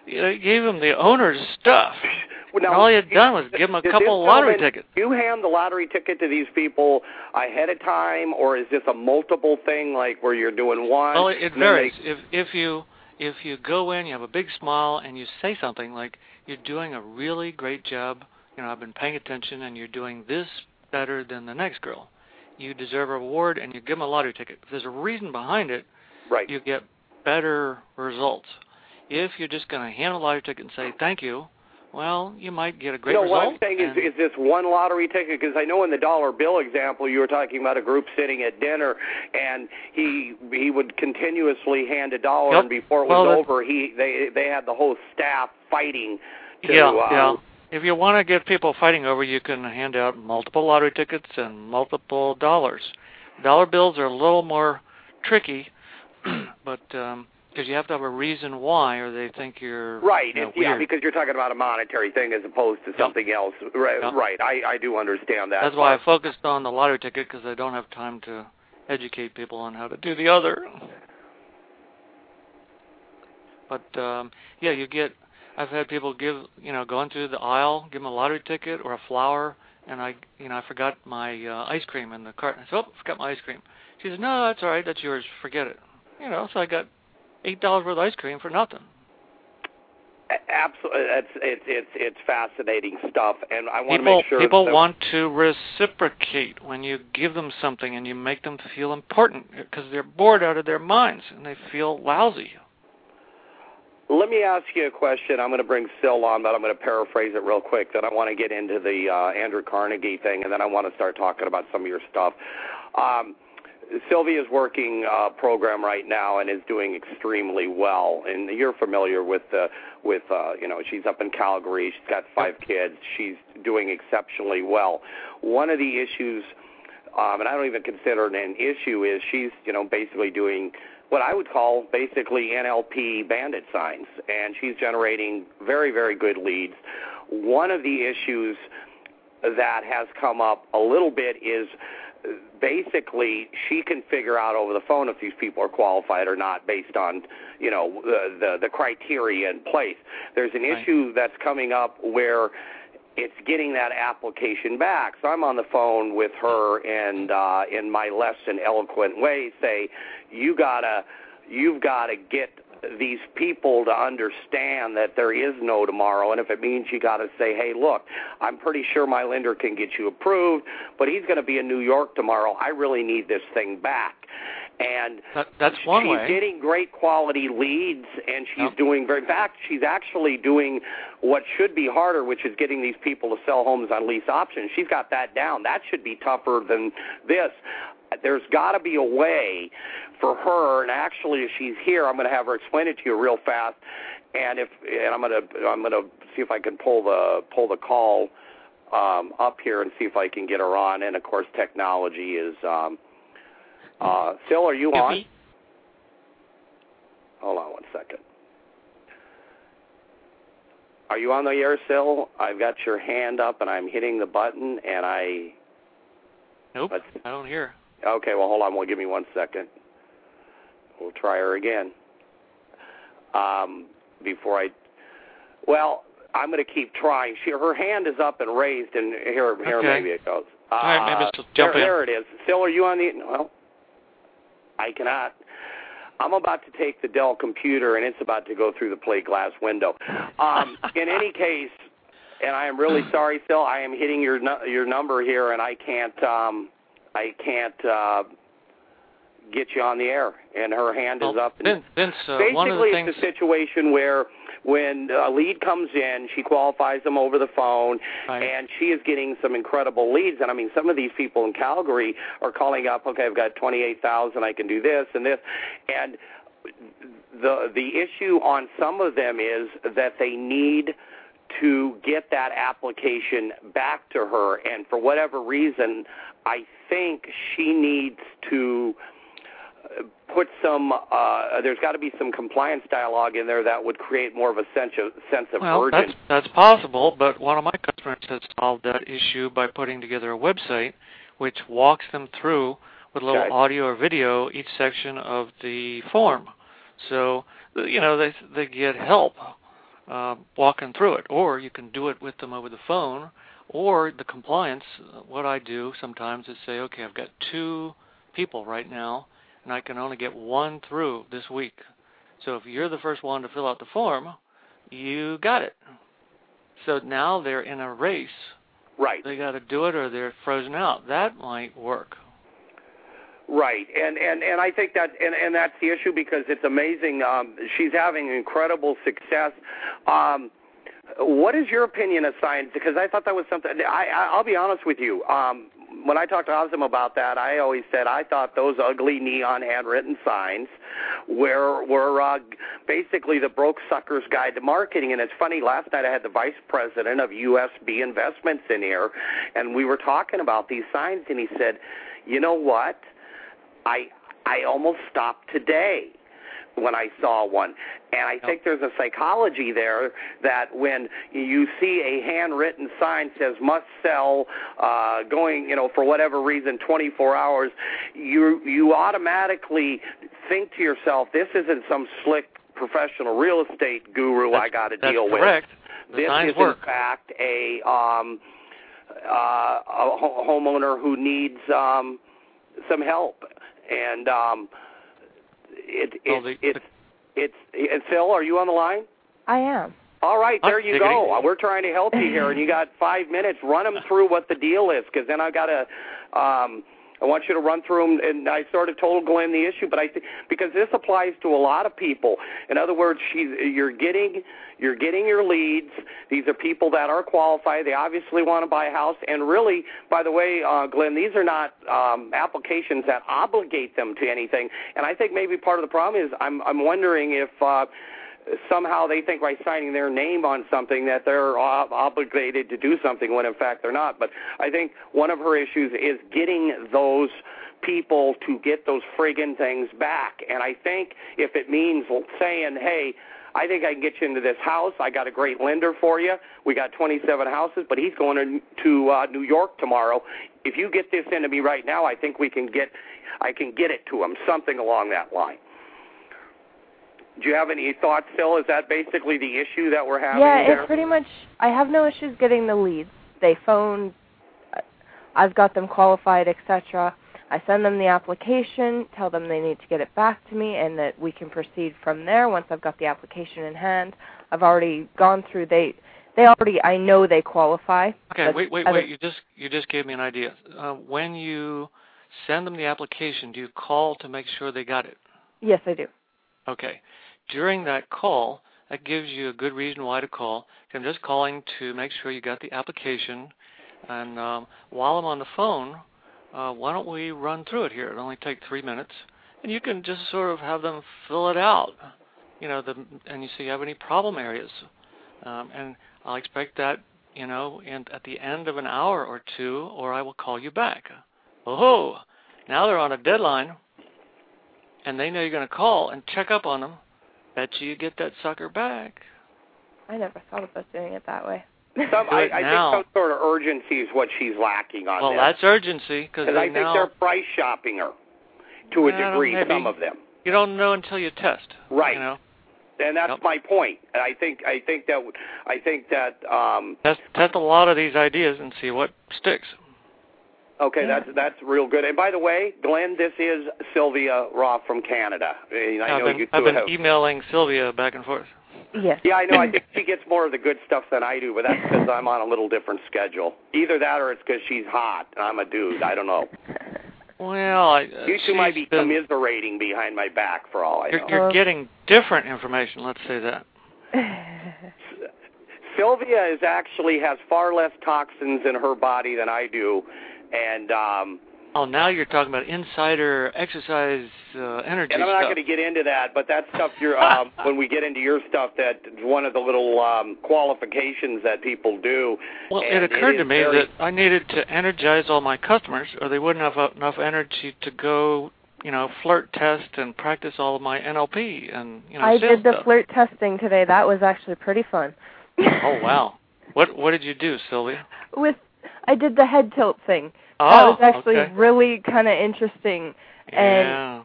You know, He gave him the owner's stuff. Well, now, and all he had done was give him a couple lottery tickets. You hand the lottery ticket to these people ahead of time, or is this a multiple thing, like where you're doing one? Well, it, it varies. they- If if you if you go in, you have a big smile, and you say something like, "You're doing a really great job. You know, I've been paying attention, and you're doing this better than the next girl. You deserve a reward," and you give them a lottery ticket. If there's a reason behind it, right. you get better results. If you're just going to hand a lottery ticket and say thank you, well, you might get a great no, result. what I'm saying is, is this one lottery ticket? Because I know in the dollar bill example, you were talking about a group sitting at dinner, and he he would continuously hand a dollar, Yep. and before it was that- over, he they they had the whole staff fighting. To, yeah, uh, yeah. If you want to get people fighting over, you can hand out multiple lottery tickets and multiple dollars. Dollar bills are a little more tricky, but because you have to have a reason why, or they think you're Right, you know, yeah, because you're talking about a monetary thing as opposed to Yep. something else. Right, Yep. right. I I do understand that. That's why I focused on the lottery ticket because I don't have time to educate people on how to do the other. But um yeah, you get. I've had people give, you know, going through the aisle, give them a lottery ticket or a flower, and I, you know, I forgot my uh, ice cream in the cart. I said, "Oh, I forgot my ice cream." She said, "No, that's all right. That's yours. Forget it." You know, so I got eight dollars worth of ice cream for nothing. Absolutely, it's it's it's it's fascinating stuff, and I want to make sure people that, want to reciprocate when you give them something and you make them feel important because they're bored out of their minds and they feel lousy. Let me ask you a question. I'm going to bring Sil on, but I'm going to paraphrase it real quick. Then I want to get into the uh, Andrew Carnegie thing, and then I want to start talking about some of your stuff. Um, Sylvia's working uh, program right now and is doing extremely well. And you're familiar with the with uh, you know she's up in Calgary. She's got five kids. She's doing exceptionally well. One of the issues, um, and I don't even consider it an issue, is she's you know basically doing what I would call basically NLP bandit signs, and she's generating very, very good leads. One of the issues that has come up a little bit is basically she can figure out over the phone if these people are qualified or not based on you know the the, the criteria in place. There's an Right. issue that's coming up where it's getting that application back. So I'm on the phone with her and uh in my less than eloquent way say, You gotta you've gotta get these people to understand that there is no tomorrow and if it means you gotta say, Hey, look, I'm pretty sure my lender can get you approved, but he's gonna be in New York tomorrow. I really need this thing back. And That, that's one she's way. getting great quality leads, and she's Yep. doing very. In fact, she's actually doing what should be harder, which is getting these people to sell homes on lease options. She's got that down. That should be tougher than this. There's got to be a way for her, and actually, if she's here, I'm going to have her explain it to you real fast. And if and I'm going to I'm going to see if I can pull the pull the call um, up here and see if I can get her on. And of course, technology is. Um, uh, Phil, are you on? Hold on one second. Are you on the air, Sil? I've got your hand up, and I'm hitting the button, and I. Nope, I don't hear. Okay, well, hold on. Well, give me one second. We'll try her again. Um, before I. Well, I'm going to keep trying. She, her hand is up and raised, and here, here, Okay. maybe it goes. Uh, All right, maybe she'll jump there, in. there it is. Sil, are you on the? Well, I cannot. I'm about to take the Dell computer, and it's about to go through the plate glass window. Um, in any case, and I am really sorry, Phil. I am hitting your your number here, and I can't um, I can't uh, get you on the air. And her hand is up. And Vince, uh, basically, the things. it's a situation where when a lead comes in, she qualifies them over the phone, Right. and she is getting some incredible leads. And I mean, some of these people in Calgary are calling up. Okay, I've got twenty-eight thousand. I can do this and this, and the the issue on some of them is that they need to get that application back to her and for whatever reason I think she needs to put some. Uh, there's got to be some compliance dialogue in there that would create more of a sense of sense of well, urgency. that's that's possible, but one of my customers has solved that issue by putting together a website which walks them through with a little Okay. audio or video each section of the form. So you know they they get help uh, walking through it, or you can do it with them over the phone, or the compliance. uh, What I do sometimes is say, okay, I've got two people right now, and I can only get one through this week. So if you're the first one to fill out the form, you got it. So now they're in a race. Right. They got to do it, or they're frozen out. That might work. Right, and and and I think that and and that's the issue because it's amazing. Um, she's having incredible success. Um, what is your opinion of science? Because I thought that was something. I, I I'll be honest with you. Um, when I talked to Ozum about that, I always said I thought those ugly neon handwritten signs were were uh, basically the broke sucker's guide to marketing. And it's funny. Last night I had the vice president of USB Investments in here, and we were talking about these signs, and he said, "You know what? I I almost stopped today." When I saw one. And I think there's a psychology there that when you see a handwritten sign says must sell, uh, going, you know, for whatever reason, 24 hours, you you automatically think to yourself, this isn't some slick professional real estate guru I got to That's deal with. correct. The This is work. in fact a um, uh, a ho- homeowner who needs um, some help, and um, it, it, Well, it's it's it's Phil. Are you on the line? I am. All right, there you go. We're trying to help you here, and you got five minutes. Run them through what the deal is, because then I've got to. Um, I want you to run through them, and I sort of told Glenn the issue, but I think because this applies to a lot of people. In other words, she's you're getting you're getting your leads. These are people that are qualified. They obviously want to buy a house, and really, by the way, uh, Glenn, these are not um, applications that obligate them to anything. And I think maybe part of the problem is I'm I'm wondering if. Uh, somehow they think by signing their name on something that they're ob- obligated to do something when in fact they're not. But I think one of her issues is getting those people to get those friggin' things back. And I think if it means saying, hey, I think I can get you into this house. I got a great lender for you. We got 27 houses, but he's going to, uh, New York tomorrow. If you get this into me right now, I think we can get, I can get it to him. Something along that line. Do you have any thoughts, Phil? Is that basically the issue that we're having yeah, there? it's pretty much. I have no issues getting the leads. They phone. I've got them qualified, etc. I send them the application, tell them they need to get it back to me, and that we can proceed from there. Once I've got the application in hand, I've already gone through. They, they already. I know they qualify. Okay, but wait, wait, wait. You just you just gave me an idea. Uh, when you send them the application, do you call to make sure they got it? Yes, I do. Okay. During that call, that gives you a good reason why to call. I'm just calling to make sure you got the application. And um, while I'm on the phone, uh, why don't we run through it here? It'll only take three minutes, and you can just sort of have them fill it out. You know, the, and you see you have any problem areas, um, and I'll expect that you know, in, at the end of an hour or two, or I will call you back. Oh, now they're on a deadline, and they know you're going to call and check up on them. Bet you you get that sucker back. I never thought about doing it that way. Some, I, I now. think some sort of urgency is what she's lacking on Well, this. that's urgency because Because I think now they're price shopping her to a degree. maybe. Some of them, you don't know until you test. Right. You know, and that's Yep. my point. And I think I think that I think that um, test test a lot of these ideas and see what sticks. Okay, Yeah. that's that's real good. And by the way, Glenn, this is Sylvia Roth from Canada. And I have know been, you 2 I've been have. emailing Sylvia back and forth. Yes. Yeah, I know. I think she gets more of the good stuff than I do, but that's because I'm on a little different schedule. Either that, or it's because she's hot and I'm a dude. I don't know. Well, I, uh, You two might be been- commiserating behind my back for all I You're, know. you're getting different information. Let's say that. Sylvia is actually has far less toxins in her body than I do, and um, Oh, now you're talking about insider exercise uh, energy and I'm not going to get into that. But that stuff, you're um, when we get into your stuff, that one of the little um, qualifications that people do. Well, and it occurred is to me very- that I needed to energize all my customers, or they wouldn't have enough energy to go you know, flirt test and practice all of my NLP and you know. I did the stuff. flirt testing today. That was actually pretty fun. oh wow! What what did you do, Sylvia? With I did the head tilt thing. Oh, that was actually okay. really kind of interesting. And yeah.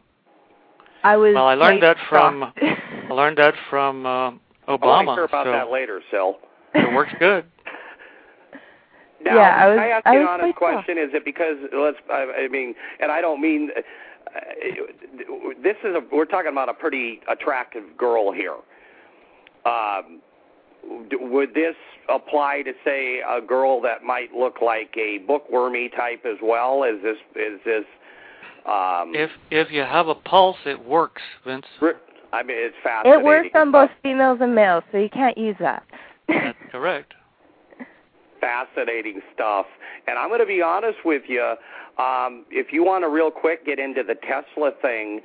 I was. Well, I learned that from. I learned that from uh, I Obama. want to hear about so that later, Sil. it works good. Now, Yeah, I was- can I ask I you an honest quite shocked. question? Is it because let's? I, I mean, and I don't mean. Uh, this is a. We're talking about a pretty attractive girl here. Um, d- would this apply to say a girl that might look like a bookwormy type as well? Is this? Is this? Um, If if you have a pulse, it works, Vince. I mean, it's fascinating. it works on both females and males, so you can't use that. That's correct. fascinating stuff. And I'm going to be honest with you. Um, if you want to real quick get into the Tesla thing,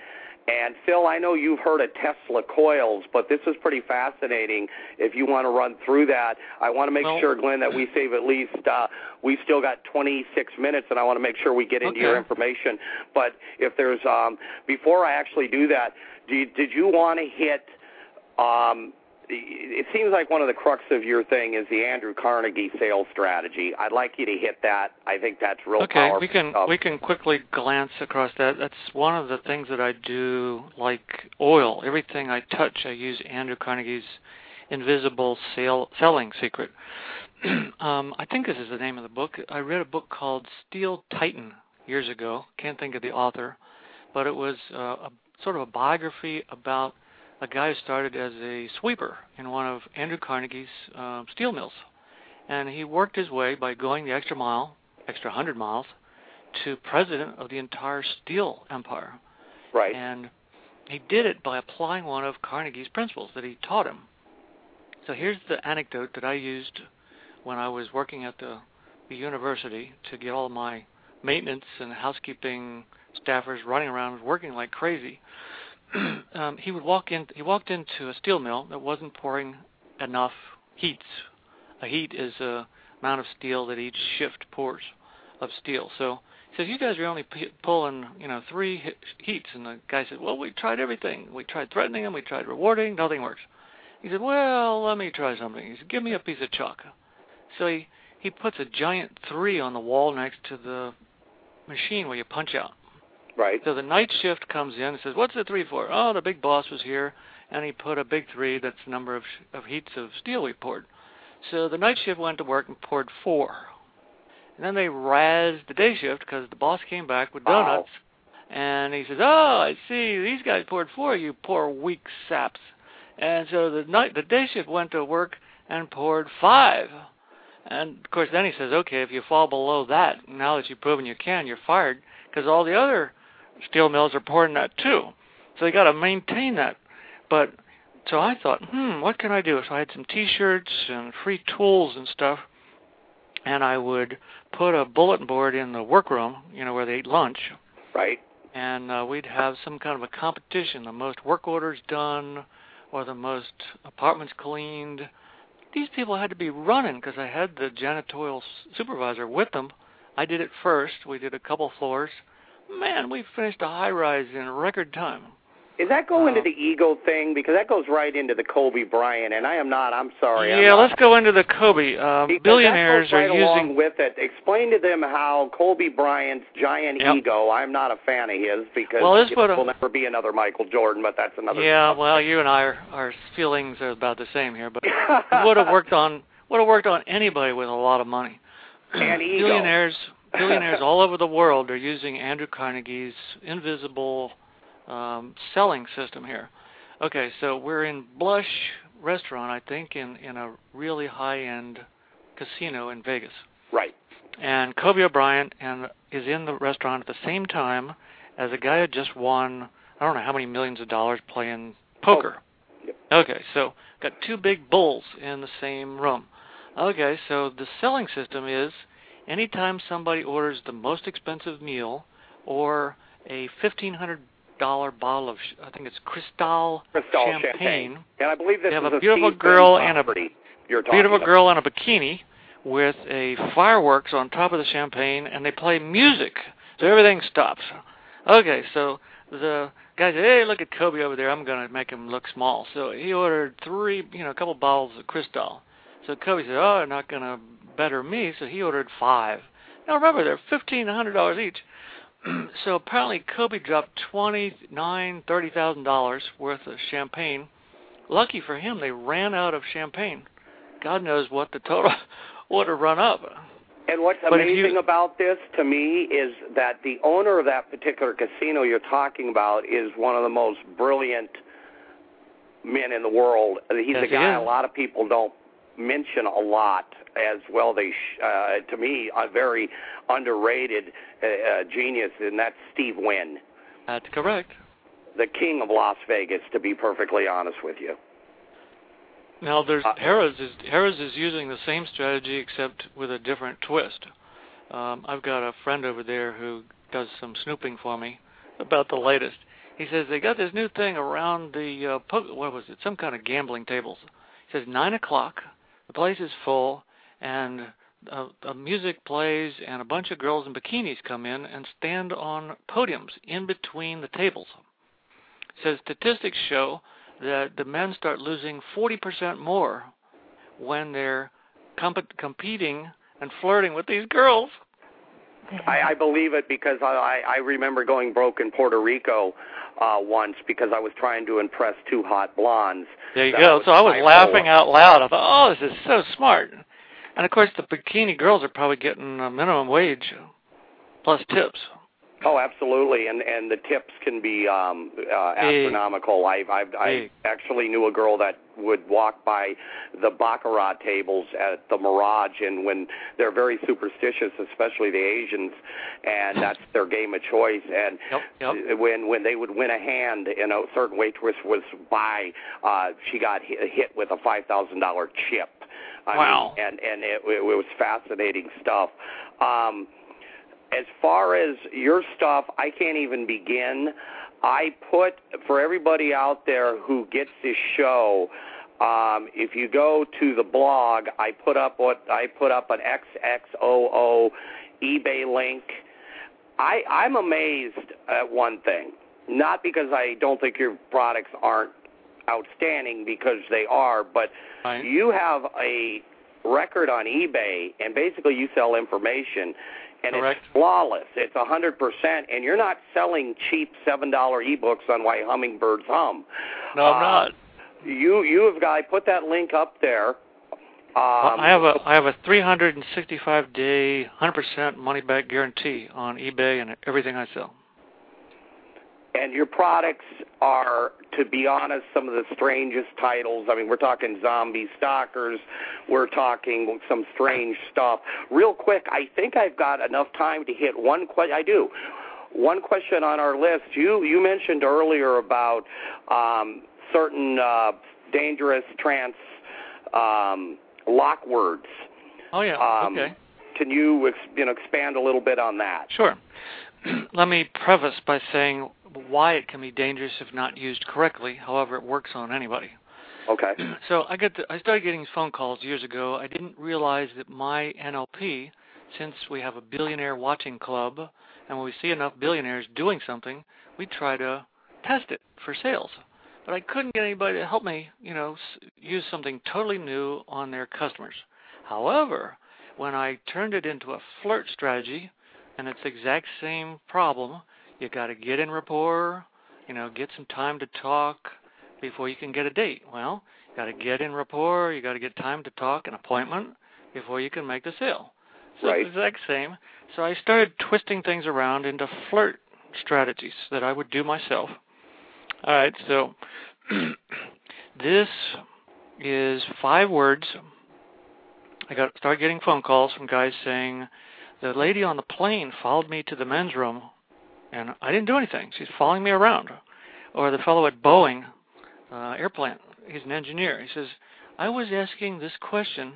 and Phil, I know you've heard of Tesla coils, but this is pretty fascinating. If you want to run through that, I want to make Well- sure, Glenn, that we save at least. Uh, we've still got 26 minutes, and I want to make sure we get into Okay. your information. But if there's, um, before I actually do that, do you, did you want to hit? Um, it seems like one of the crux of your thing is the Andrew Carnegie sales strategy. I'd like you to hit that. I think that's real Okay, powerful. we can stuff. we can quickly glance across that. That's one of the things that I do, like oil. Everything I touch, I use Andrew Carnegie's invisible sale, selling secret. um, I think this is the name of the book. I read a book called Steel Titan years ago. Can't think of the author, but it was uh, a sort of a biography about a guy who started as a sweeper in one of Andrew Carnegie's um, steel mills, and he worked his way by going the extra mile, extra hundred miles, to president of the entire steel empire. right. And he did it by applying one of Carnegie's principles that he taught him. So here's the anecdote that I used when I was working at the, the university to get all my maintenance and housekeeping staffers running around working like crazy. um, he would walk in. He walked into a steel mill that wasn't pouring enough heats. A heat is a amount of steel that each shift pours of steel. So he says, "You guys are only p- pulling, you know, three he- heats." And the guy said, "Well, we tried everything. We tried threatening them. We tried rewarding. Nothing works." He said, "Well, let me try something." He said, "Give me a piece of chalk." So he he puts a giant three on the wall next to the machine where you punch out. Right. So the night shift comes in and says, "What's the three for?" Oh, the big boss was here, and he put a big three. That's the number of sh- of heats of steel we poured. So the night shift went to work and poured four. And then they razzed the day shift because the boss came back with Wow. donuts, and he says, "Oh, I see. These guys poured four. You poor weak saps." And so the night the day shift went to work and poured five. And of course, then he says, "Okay, if you fall below that, now that you've proven you can, you're fired because all the other steel mills are pouring that too. So they got to maintain that." But so I thought, hmm, what can I do? So I had some T-shirts and free tools and stuff, and I would put a bulletin board in the workroom, you know, where they eat lunch, Right. and uh, we'd have some kind of a competition: the most work orders done, or the most apartments cleaned. These people had to be running because I had the janitorial s- supervisor with them. I did it first. We did a couple floors. Man, we finished a high rise in record time. Is that go into Uh, the ego thing? Because that goes right into the Kobe Bryant, and I am not. I'm sorry. I'm yeah, let's go into the Kobe. Because billionaires that goes right are along using. with it. Explain to them how Kobe Bryant's giant Yep. ego. I'm not a fan of his because Well, this will never be another Michael Jordan, but that's another. Yeah, well, you and I are, our feelings are about the same here, but would have worked on would have worked on anybody with a lot of money. And ego. billionaires, billionaires all over the world are using Andrew Carnegie's invisible um, selling system here. Okay, so we're in Blush Restaurant, I think, in in a really high-end casino in Vegas. right. and Kobe Bryant and is in the restaurant at the same time as a guy who just won I don't know how many millions of dollars playing poker. Oh. Yep. Okay, so got two big bulls in the same room. Okay, so the selling system is anytime somebody orders the most expensive meal or a fifteen hundred dollar bottle of sh- I think it's Cristal, Cristal champagne, champagne. And I believe this They have is a beautiful girl and a you're talking beautiful about. girl in a bikini with a fireworks on top of the champagne and they play music so everything stops okay so the guy said, "Hey, look at Kobe over there. I'm gonna make him look small." So he ordered three, you know, a couple bottles of Cristal. So Kobe said, "Oh, I'm not gonna better me." So he ordered five. Now remember, they're fifteen hundred dollars each. so apparently Kobe dropped twenty nine, thirty thousand dollars worth of champagne. Lucky for him, they ran out of champagne. God knows what the total would have run up. And what's But amazing you- about this to me is that the owner of that particular casino you're talking about is one of the most brilliant men in the world. He's Yes, a guy is. a lot of people don't mention a lot as well. They, sh- uh, to me, a very underrated uh, uh, genius, and that's Steve Wynn, That's correct. the king of Las Vegas. To be perfectly honest with you. Now there's Uh, Harrah's is Harrah's is using the same strategy except with a different twist. Um, I've got a friend over there who does some snooping for me about the latest. He says they got this new thing around the uh, po- what was it? Some kind of gambling tables. He says nine o'clock, the place is full, and uh, uh, music plays, and a bunch of girls in bikinis come in and stand on podiums in between the tables. Says statistics show that the men start losing 40% more when they're comp- competing and flirting with these girls. I, I believe it because I, I remember going broke in Puerto Rico uh, once because I was trying to impress two hot blondes. There you That go. So I was laughing out loud. I thought, oh, this is so smart. And of course, the bikini girls are probably getting a minimum wage plus tips. Oh, absolutely, and and the tips can be um, uh, astronomical. I I, I Big. actually knew a girl that would walk by the baccarat tables at the Mirage, and when they're very superstitious, especially the Asians, and that's their game of choice. And Yep, yep. when when they would win a hand, and a certain waitress was by, uh, she got hit, hit with a five thousand dollar chip. I Wow. Mean, and and it, it was fascinating stuff. Um, as far as your stuff, I can't even begin. I put for everybody out there who gets this show. Um, if you go to the blog, I put up what I put up an XXOO eBay link. I, I'm amazed at one thing. Not because I don't think your products aren't outstanding, because they are, but you have a record on eBay, and basically you sell information, and Correct. it's flawless. It's a hundred percent, and you're not selling cheap seven dollar ebooks on why hummingbirds hum. No, I'm Uh, not. You you have got. I put that link up there. Um, I have a I have a 365 day, 100% money back guarantee on eBay and everything I sell. And your products are, to be honest, some of the strangest titles. I mean, we're talking zombie stalkers, we're talking some strange stuff. Real quick, I think I've got enough time to hit one question. I do. One question on our list. You you mentioned earlier about um, certain uh, dangerous trans um, lock words. Oh yeah. Um, okay. Can you ex- you know expand a little bit on that? Sure. Let me preface by saying why it can be dangerous if not used correctly. However, it works on anybody. Okay. So I get the, I started getting phone calls years ago. I didn't realize that my NLP, since we have a billionaire watching club, and when we see enough billionaires doing something, we try to test it for sales. But I couldn't get anybody to help me, you know, use something totally new on their customers. However, when I turned it into a flirt strategy, and it's the exact same problem, you got to get in rapport, you know, get some time to talk before you can get a date. Well, you got to get in rapport, you got to get time to talk, an appointment before you can make the sale. So Right. it's the exact same. So I started twisting things around into flirt strategies that I would do myself. All right, so this is five words. I got started getting phone calls from guys saying the lady on the plane followed me to the men's room, and I didn't do anything. She's following me around. Or the fellow at Boeing uh, airplane, he's an engineer. He says, I was asking this question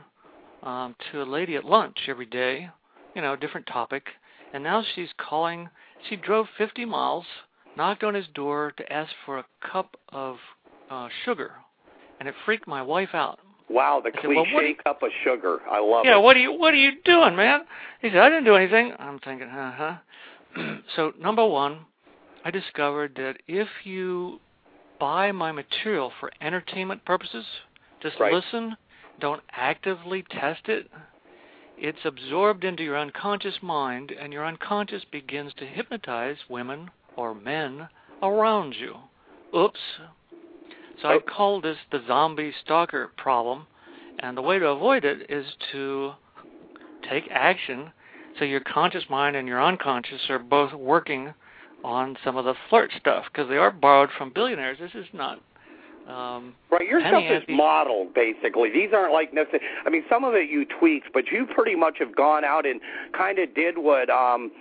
um, to a lady at lunch every day, you know, different topic, and now she's calling. She drove 50 miles, knocked on his door to ask for a cup of uh, sugar, and it freaked my wife out. Wow, the well, cliche do you- cup of sugar. I love Yeah, it. Yeah, what are you what are you doing, man? He said, I didn't do anything. I'm thinking, uh huh. so number one, I discovered that if you buy my material for entertainment purposes, just Right. listen, don't actively test it, it's absorbed into your unconscious mind, and your unconscious begins to hypnotize women or men around you. Oops. So I Oh. call this the zombie stalker problem, and the way to avoid it is to take action so your conscious mind and your unconscious are both working on some of the flirt stuff because they are borrowed from billionaires. This is not um, Right, your stuff is modeled basically. These aren't like necessarily. I mean, some of it you tweaked, but you pretty much have gone out and kind of did what um,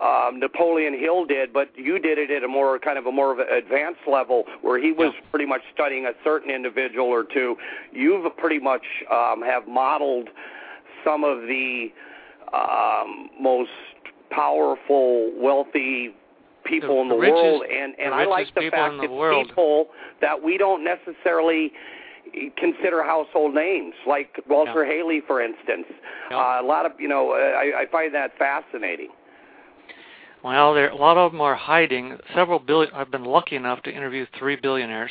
um, Napoleon Hill did, but you did it at a more kind of a more of an advanced level where he was Yeah. pretty much studying a certain individual or two. You've pretty much um, have modeled some of the um, most powerful, wealthy people The in the richest- world, and and I like the fact the that world. people that we don't necessarily consider household names, like Walter Hailey, for instance. Yeah. Uh, a lot of you know, I, I find that fascinating. Well, there a lot of them are hiding. Several billion. I've been lucky enough to interview three billionaires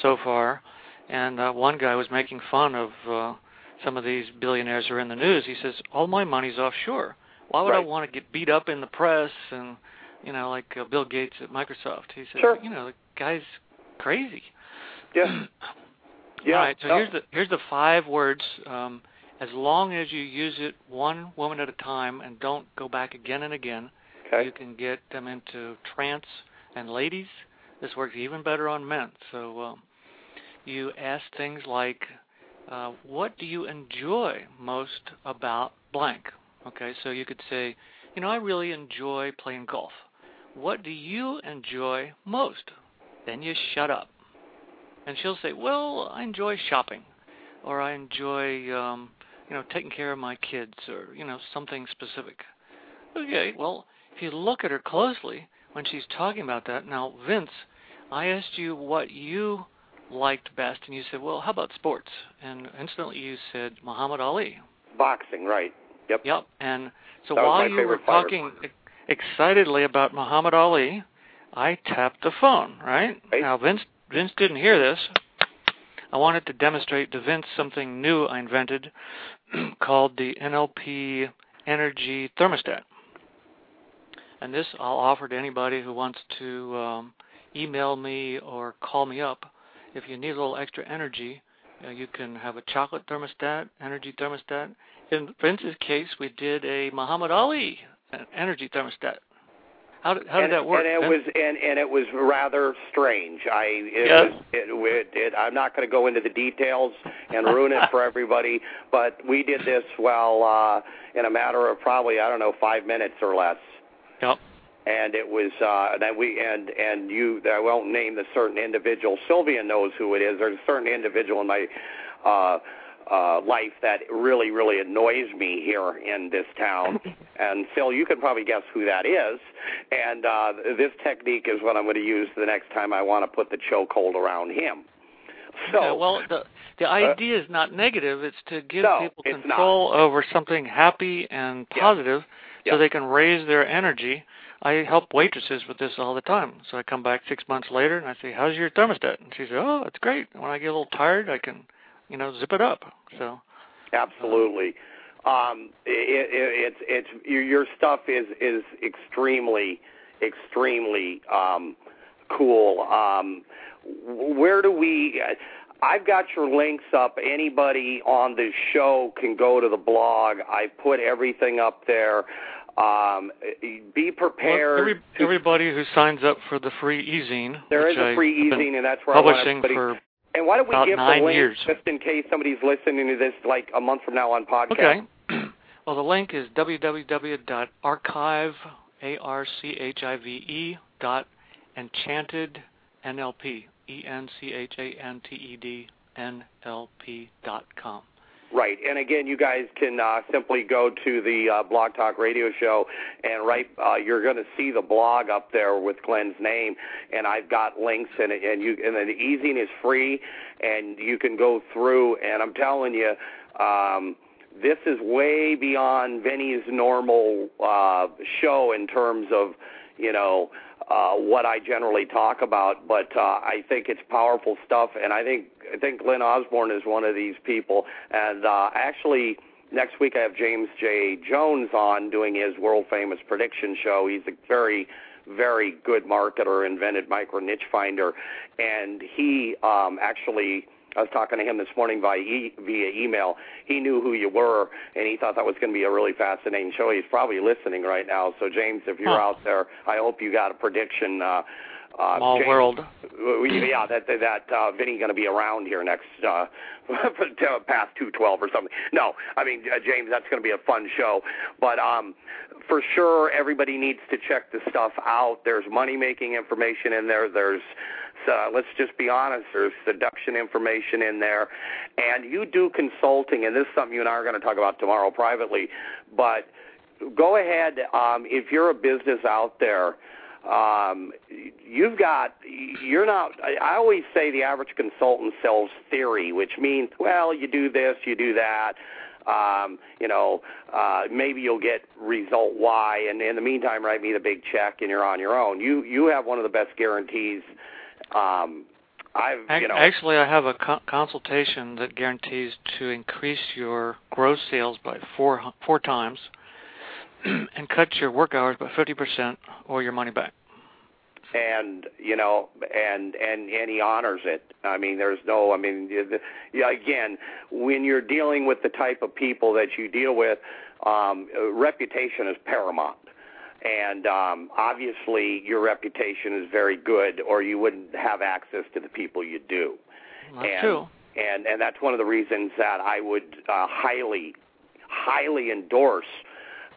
so far, and uh, one guy was making fun of uh, some of these billionaires who are in the news. He says, "All my money's offshore. Why would I want to get beat up in the press and you know, like uh, Bill Gates at Microsoft?" He says, Sure. "You know, the guy's crazy." Yeah, yeah. All right. So no. here's the here's the five words. Um, as long as you use it one woman at a time and don't go back again and again, okay. you can get them into trance. And ladies, this works even better on men. So um, you ask things like, uh, "What do you enjoy most about blank?" Okay, so you could say, "You know, I really enjoy playing golf." What do you enjoy most? Then you shut up, and she'll say, "Well, I enjoy shopping, or I enjoy, um, you know, taking care of my kids, or you know, something specific." Okay, well, if you look at her closely when she's talking about that, now, Vince, I asked you what you liked best, and you said, well, how about sports? And instantly you said Muhammad Ali. Boxing, right? Yep. Yep. And so That while you were fighter. talking excitedly about Muhammad Ali, I tapped the phone, right? Right. Now, Vince, Vince didn't hear this. I wanted to demonstrate to Vince something new I invented called the NLP Energy Thermostat. And this I'll offer to anybody who wants to um, email me or call me up. If you need a little extra energy, uh, you can have a chocolate thermostat, energy thermostat. In Vince's case, we did a Muhammad Ali uh, energy thermostat. How did, how did and, that work? And it Vince? was and and it was rather strange. I it Yes. was it, it, it I'm not going to go into the details and ruin it for everybody, but we did this well uh in a matter of probably I don't know 5 minutes or less. Yep. And it was uh that we and and you I won't name the certain individual. Sylvia knows who it is. There's a certain individual in my uh uh life that really really annoys me here in this town and Phil you can probably guess who that is and uh this technique is what I'm going to use the next time I want to put the chokehold around him so Okay, well, the the idea is not negative. It's to give No, people control over something happy and positive, Yeah. So they can raise their energy. I help waitresses with this all the time. So I come back six months later and I say, "How's your thermostat?" And she says, "Oh, it's great. When I get a little tired, I can, you know, zip it up." So Absolutely. Um, it, it, it's it's your, your stuff is is extremely extremely um, cool. Um, where do we? I've got your links up. Anybody on the show can go to the blog. I put everything up there. Um, be well, prepared. every, to- everybody who signs up for the free e-zine, there is a free e-zine, and that's where I want publishing everybody. for and why don't we give the link years. just in case somebody's listening to this like a month from now on podcast? Okay. well, the link is www.archive, A-R-C-H-I-V-E, dot enchanted NLP, E-N-C-H-A-N-T-E-D N-L-P dot com. Right, and again, you guys can uh, simply go to the uh, Blog Talk Radio Show, and right, uh, you're going to see the blog up there with Glenn's name, and I've got links, and it and you and the e-zine is free, and you can go through, and I'm telling you, um, this is way beyond Vinny's normal uh, show in terms of, you know. Uh, what I generally talk about, but uh, I think it's powerful stuff, and I think I think Glenn Osborn is one of these people. And uh, actually, next week I have James J. Jones on doing his world famous prediction show. He's a very very good marketer, invented micro niche finder, and he um, actually I was talking to him this morning via, e- via email. He knew who you were, and he thought that was going to be a really fascinating show. He's probably listening right now. So, James, if you're huh. out there, I hope you got a prediction. Uh, uh, Small James, world. Yeah, that that uh, Vinny going to be around here next uh, past two twelve or something. No, I mean uh, James, that's going to be a fun show. But um, for sure, everybody needs to check the stuff out. There's money making information in there. There's uh, let's just be honest, there's seduction information in there. And you do consulting, and this is something you and I are going to talk about tomorrow privately. But go ahead, um, if you're a business out there, um, you've got, you're not, I always say the average consultant sells theory, which means, well, you do this, you do that. Um, you know, uh, maybe you'll get result Y, and in the meantime, write me the big check, and you're on your own. You you have one of the best guarantees um, I've, you know, actually, I have a co- consultation that guarantees to increase your gross sales by four four times, and cut your work hours by fifty percent, or your money back. And you know, and and and he honors it. I mean, there's no. I mean, yeah, again, when you're dealing with the type of people that you deal with, um, reputation is paramount and um, obviously your reputation is very good, or you wouldn't have access to the people you do. That's and, true. And and that's one of the reasons that I would uh, highly, highly endorse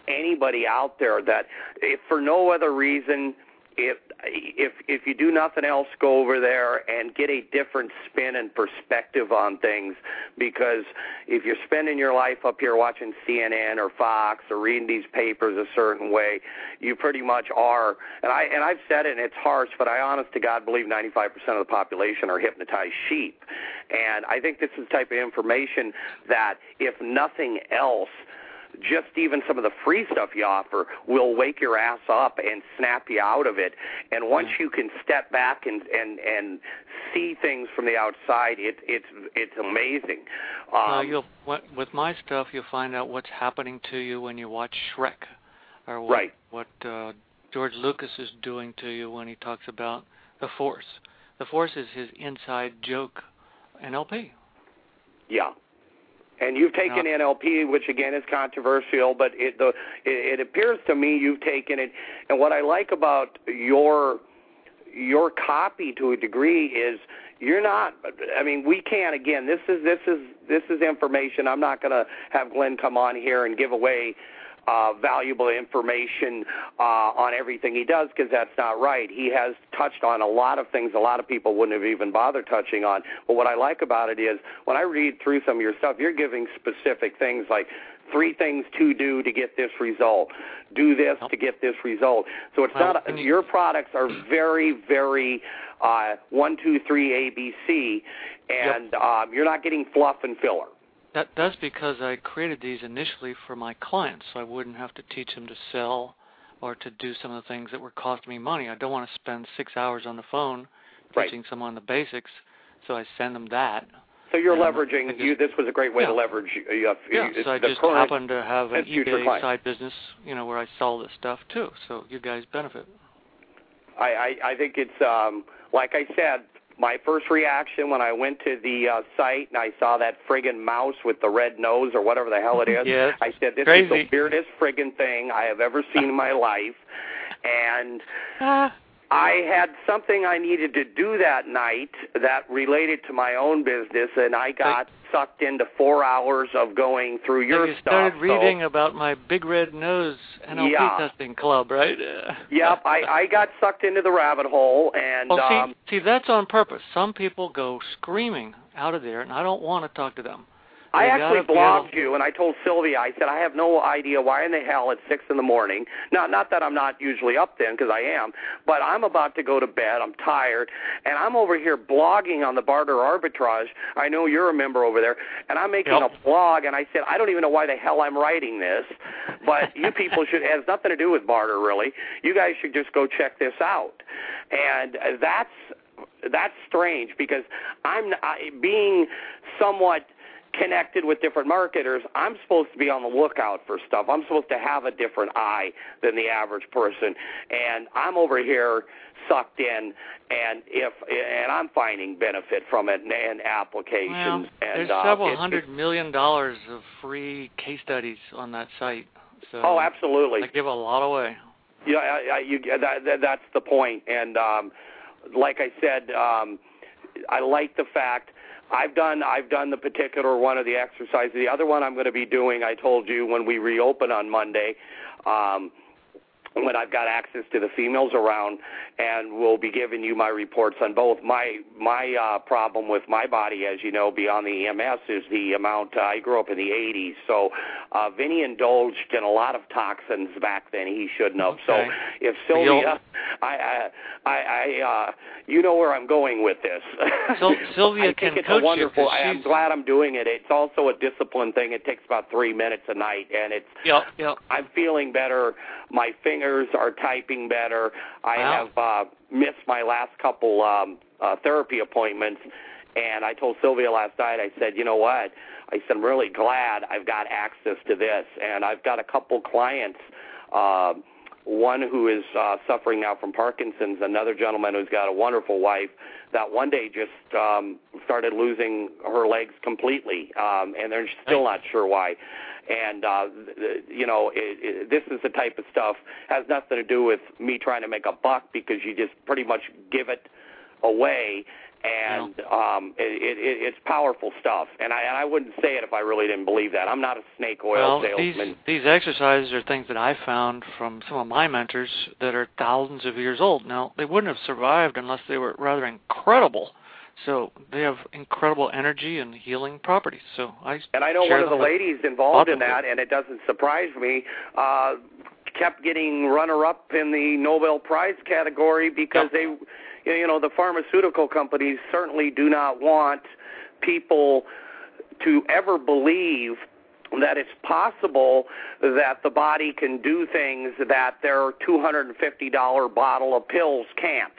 anybody out there that, if for no other reason, if if if you do nothing else, go over there and get a different spin and perspective on things. Because if you're spending your life up here watching CNN or Fox or reading these papers a certain way, you pretty much are. And I and I've said it, and it's harsh, but I honest to God believe 95% of the population are hypnotized sheep. And I think this is the type of information that, if nothing else, just even some of the free stuff you offer will wake your ass up and snap you out of it. And once you can step back and and and see things from the outside, it it's it's amazing. Um, uh, you'll with my stuff, you'll find out what's happening to you when you watch Shrek, or what right. what uh, George Lucas is doing to you when he talks about the Force. The Force is his inside joke NLP. Yeah, and you've taken no. NLP, which again is controversial, but it, the, it, it appears to me you've taken it. And what I like about your your copy to a degree is you're not. I mean, we can't. Again, this is this is this is information. I'm not going to have Glenn come on here and give away uh, valuable information uh, on everything he does because that's not right. He has touched on a lot of things a lot of people wouldn't have even bothered touching on. But what I like about it is when I read through some of your stuff, you're giving specific things like three things to do to get this result. Do this to get this result. So it's well, not you, your products are very, very uh, one, two, three, ABC, and yep. um, you're not getting fluff and filler. That that's because I created these initially for my clients, so I wouldn't have to teach them to sell or to do some of the things that were costing me money. I don't want to spend six hours on the phone teaching right. someone the basics, so I send them that. So you're leveraging. just, you, this was a great way yeah. to leverage. Uh, yeah. So I just happen to have an eBay side business, you know, where I sell this stuff too. So you guys benefit. I I, I think it's um, like I said my first reaction when I went to the uh, site and I saw that friggin' mouse with the red nose or whatever the hell it is, yes. I said, "This Crazy. is the weirdest friggin' thing I have ever seen in my life." And uh, I had something I needed to do that night that related to my own business, and I got sucked into four hours of going through your you stuff. You started reading so, about my big red nose NLP yeah. testing club, right? yep, I, I got sucked into the rabbit hole, and well, see, um, see, that's on purpose. Some people go screaming out of there, and I don't want to talk to them. I actually blogged you, and I told Sylvia, I said, I have no idea why in the hell at six in the morning. Not, not that I'm not usually up then, because I am, but I'm about to go to bed. I'm tired, and I'm over here blogging on the barter arbitrage. I know you're a member over there, and I'm making Yep. a blog, and I said, I don't even know why the hell I'm writing this. but you people should it has nothing to do with barter really. You guys should just go check this out, and that's that's strange because I'm I, being somewhat connected with different marketers, I'm supposed to be on the lookout for stuff. I'm supposed to have a different eye than the average person, and I'm over here sucked in, and if and I'm finding benefit from it and, and applications. Well, and there's uh, several it, hundred million dollars of free case studies on that site. So Oh, absolutely. They give a lot away. Yeah, I, I, you, that, that, that's the point. And um, like I said, um, I like the fact I've done I've done the particular one of the exercises. The other one I'm going to be doing, I told you when we reopen on Monday. Um, when I've got access to the females around, and we'll be giving you my reports on both. My my uh, problem with my body, as you know, beyond the EMS, is the amount. Uh, I grew up in the '80s, so uh, Vinny indulged in a lot of toxins back then. He shouldn't have. So if Sylvia, I I I, uh, you know where I'm going with this. Sil- Sylvia I think it's coach a you I- I'm glad I'm doing it. It's also a discipline thing. It takes about three minutes a night, and it's Yep, yep. I'm feeling better. My fingers are typing better. I Wow. have uh, missed my last couple um, uh, therapy appointments, and I told Sylvia last night. I said, you know what? I said I'm really glad I've got access to this, and I've got a couple clients. Uh, one who is uh, suffering now from Parkinson's, another gentleman who's got a wonderful wife that one day just um, started losing her legs completely, um, and they're still not sure why. And uh, you know, it, it, this is the type of stuff has nothing to do with me trying to make a buck because you just pretty much give it away, and um, it, it, it, it's powerful stuff. And I, and I wouldn't say it if I really didn't believe that. I'm not a snake oil well, these salesman. these exercises are things that I found from some of my mentors that are thousands of years old. Now, they wouldn't have survived unless they were rather incredible. So they have incredible energy and healing properties. So I And I know one of the ladies involved in that, and it doesn't surprise me, uh, kept getting runner-up in the Nobel Prize category because Yep. they, you know, the pharmaceutical companies certainly do not want people to ever believe that it's possible that the body can do things that their $250 bottle of pills can't.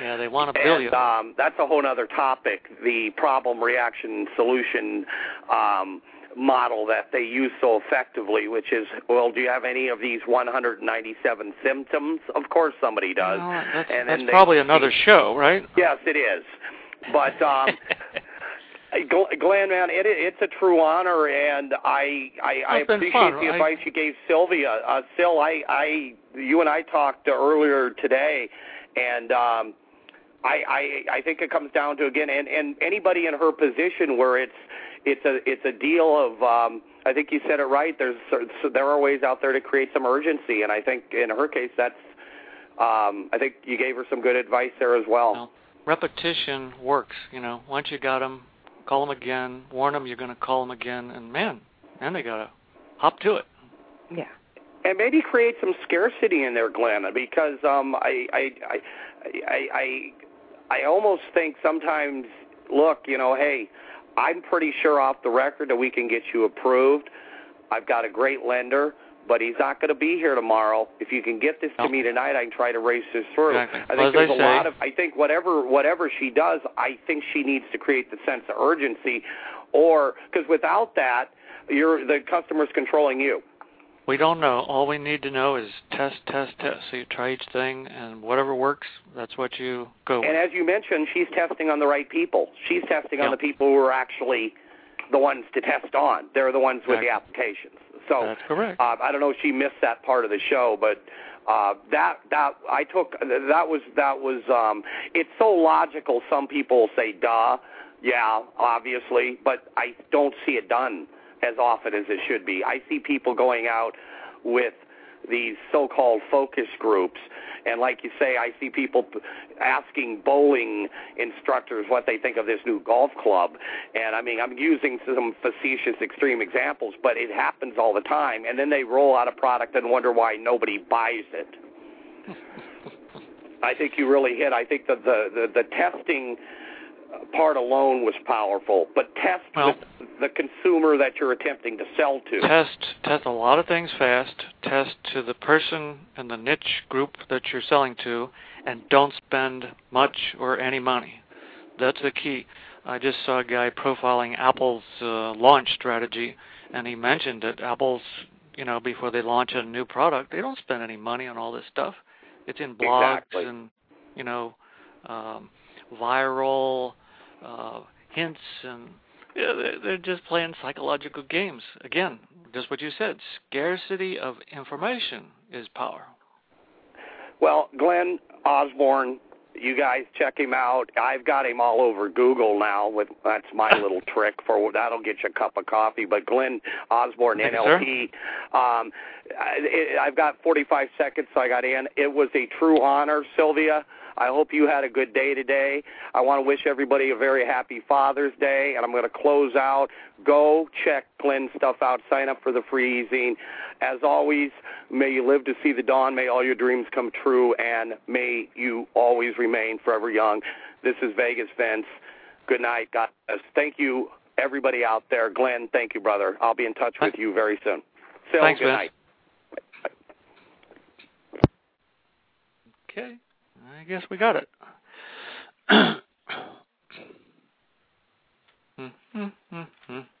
Yeah, they want to bill you. um, that's a whole other topic, the problem, reaction, solution um, model that they use so effectively, which is, well, do you have any of these 197 symptoms? Of course somebody does. What, that's and that's they- probably another show, right? Yes, it is. But um, Glenn, man, it, it's a true honor, and I I, I appreciate fun. the I- advice you gave Sylvia. Uh, Sil, I, I, you and I talked earlier today, and um, I, I, I think it comes down to again, and, and anybody in her position where it's, it's a, it's a deal of. Um, I think you said it right. There's, so there are ways out there to create some urgency, and I think in her case, that's. Um, I think you gave her some good advice there as well. Well, repetition works. You know, once you got them, call them again, warn them you're going to call them again, and man, then they got to hop to it. Yeah. and maybe create some scarcity in there, Glenn, because um, I, I, I, I, I, I almost think sometimes, look, you know, hey, I'm pretty sure off the record that we can get you approved. I've got a great lender, but he's not going to be here tomorrow. If you can get this to me tonight, I can try to race this through. Exactly. I think I there's a say- lot of. I think whatever whatever she does, I think she needs to create the sense of urgency, or because without that, you're the customer's controlling you. We don't know. All we need to know is test, test, test. So you try each thing, and whatever works, that's what you go with. And as you mentioned, she's testing on the right people. She's testing on the people who are actually the ones to test on. They're the ones with the applications. So That's correct. uh, I don't know if she missed that part of the show, but uh, that that I took that was that was um, it's so logical. Some people say, "Duh." Yeah, obviously, but I don't see it done as often as it should be. I see people going out with these so-called focus groups and like you say i see people asking bowling instructors what they think of this new golf club and i mean i'm using some facetious extreme examples but it happens all the time and then they roll out a product and wonder why nobody buys it i think you really hit i think that the the, the testing part alone was powerful, but test well, the consumer that you're attempting to sell to. Test test a lot of things fast. Test to the person and the niche group that you're selling to, and don't spend much or any money. That's the key. I just saw a guy profiling Apple's uh, launch strategy, and he mentioned that Apple's, you know, before they launch a new product, they don't spend any money on all this stuff. It's in blogs exactly. and, you know, um, viral uh, hints, and yeah, they're just playing psychological games. Again, just what you said: scarcity of information is power. Well, Glenn Osborn, you guys check him out. I've got him all over Google now. With that's my little trick for that'll get you a cup of coffee. But Glenn Osborn, Thank NLP. Um, I, I've got 45 seconds, so I got in. It was a true honor, Sylvia. I hope you had a good day today. I want to wish everybody a very happy Father's Day, and I'm going to close out. Go check Glenn's stuff out. Sign up for the free e-zine. As always, may you live to see the dawn. May all your dreams come true, and may you always remain forever young. This is Vegas Vince. Good night. God bless. Thank you, everybody out there. Glenn, thank you, brother. I'll be in touch with you very soon. Phil, Thanks, good Vince. night. Okay. I guess we got it. Hmm, hmm, hmm.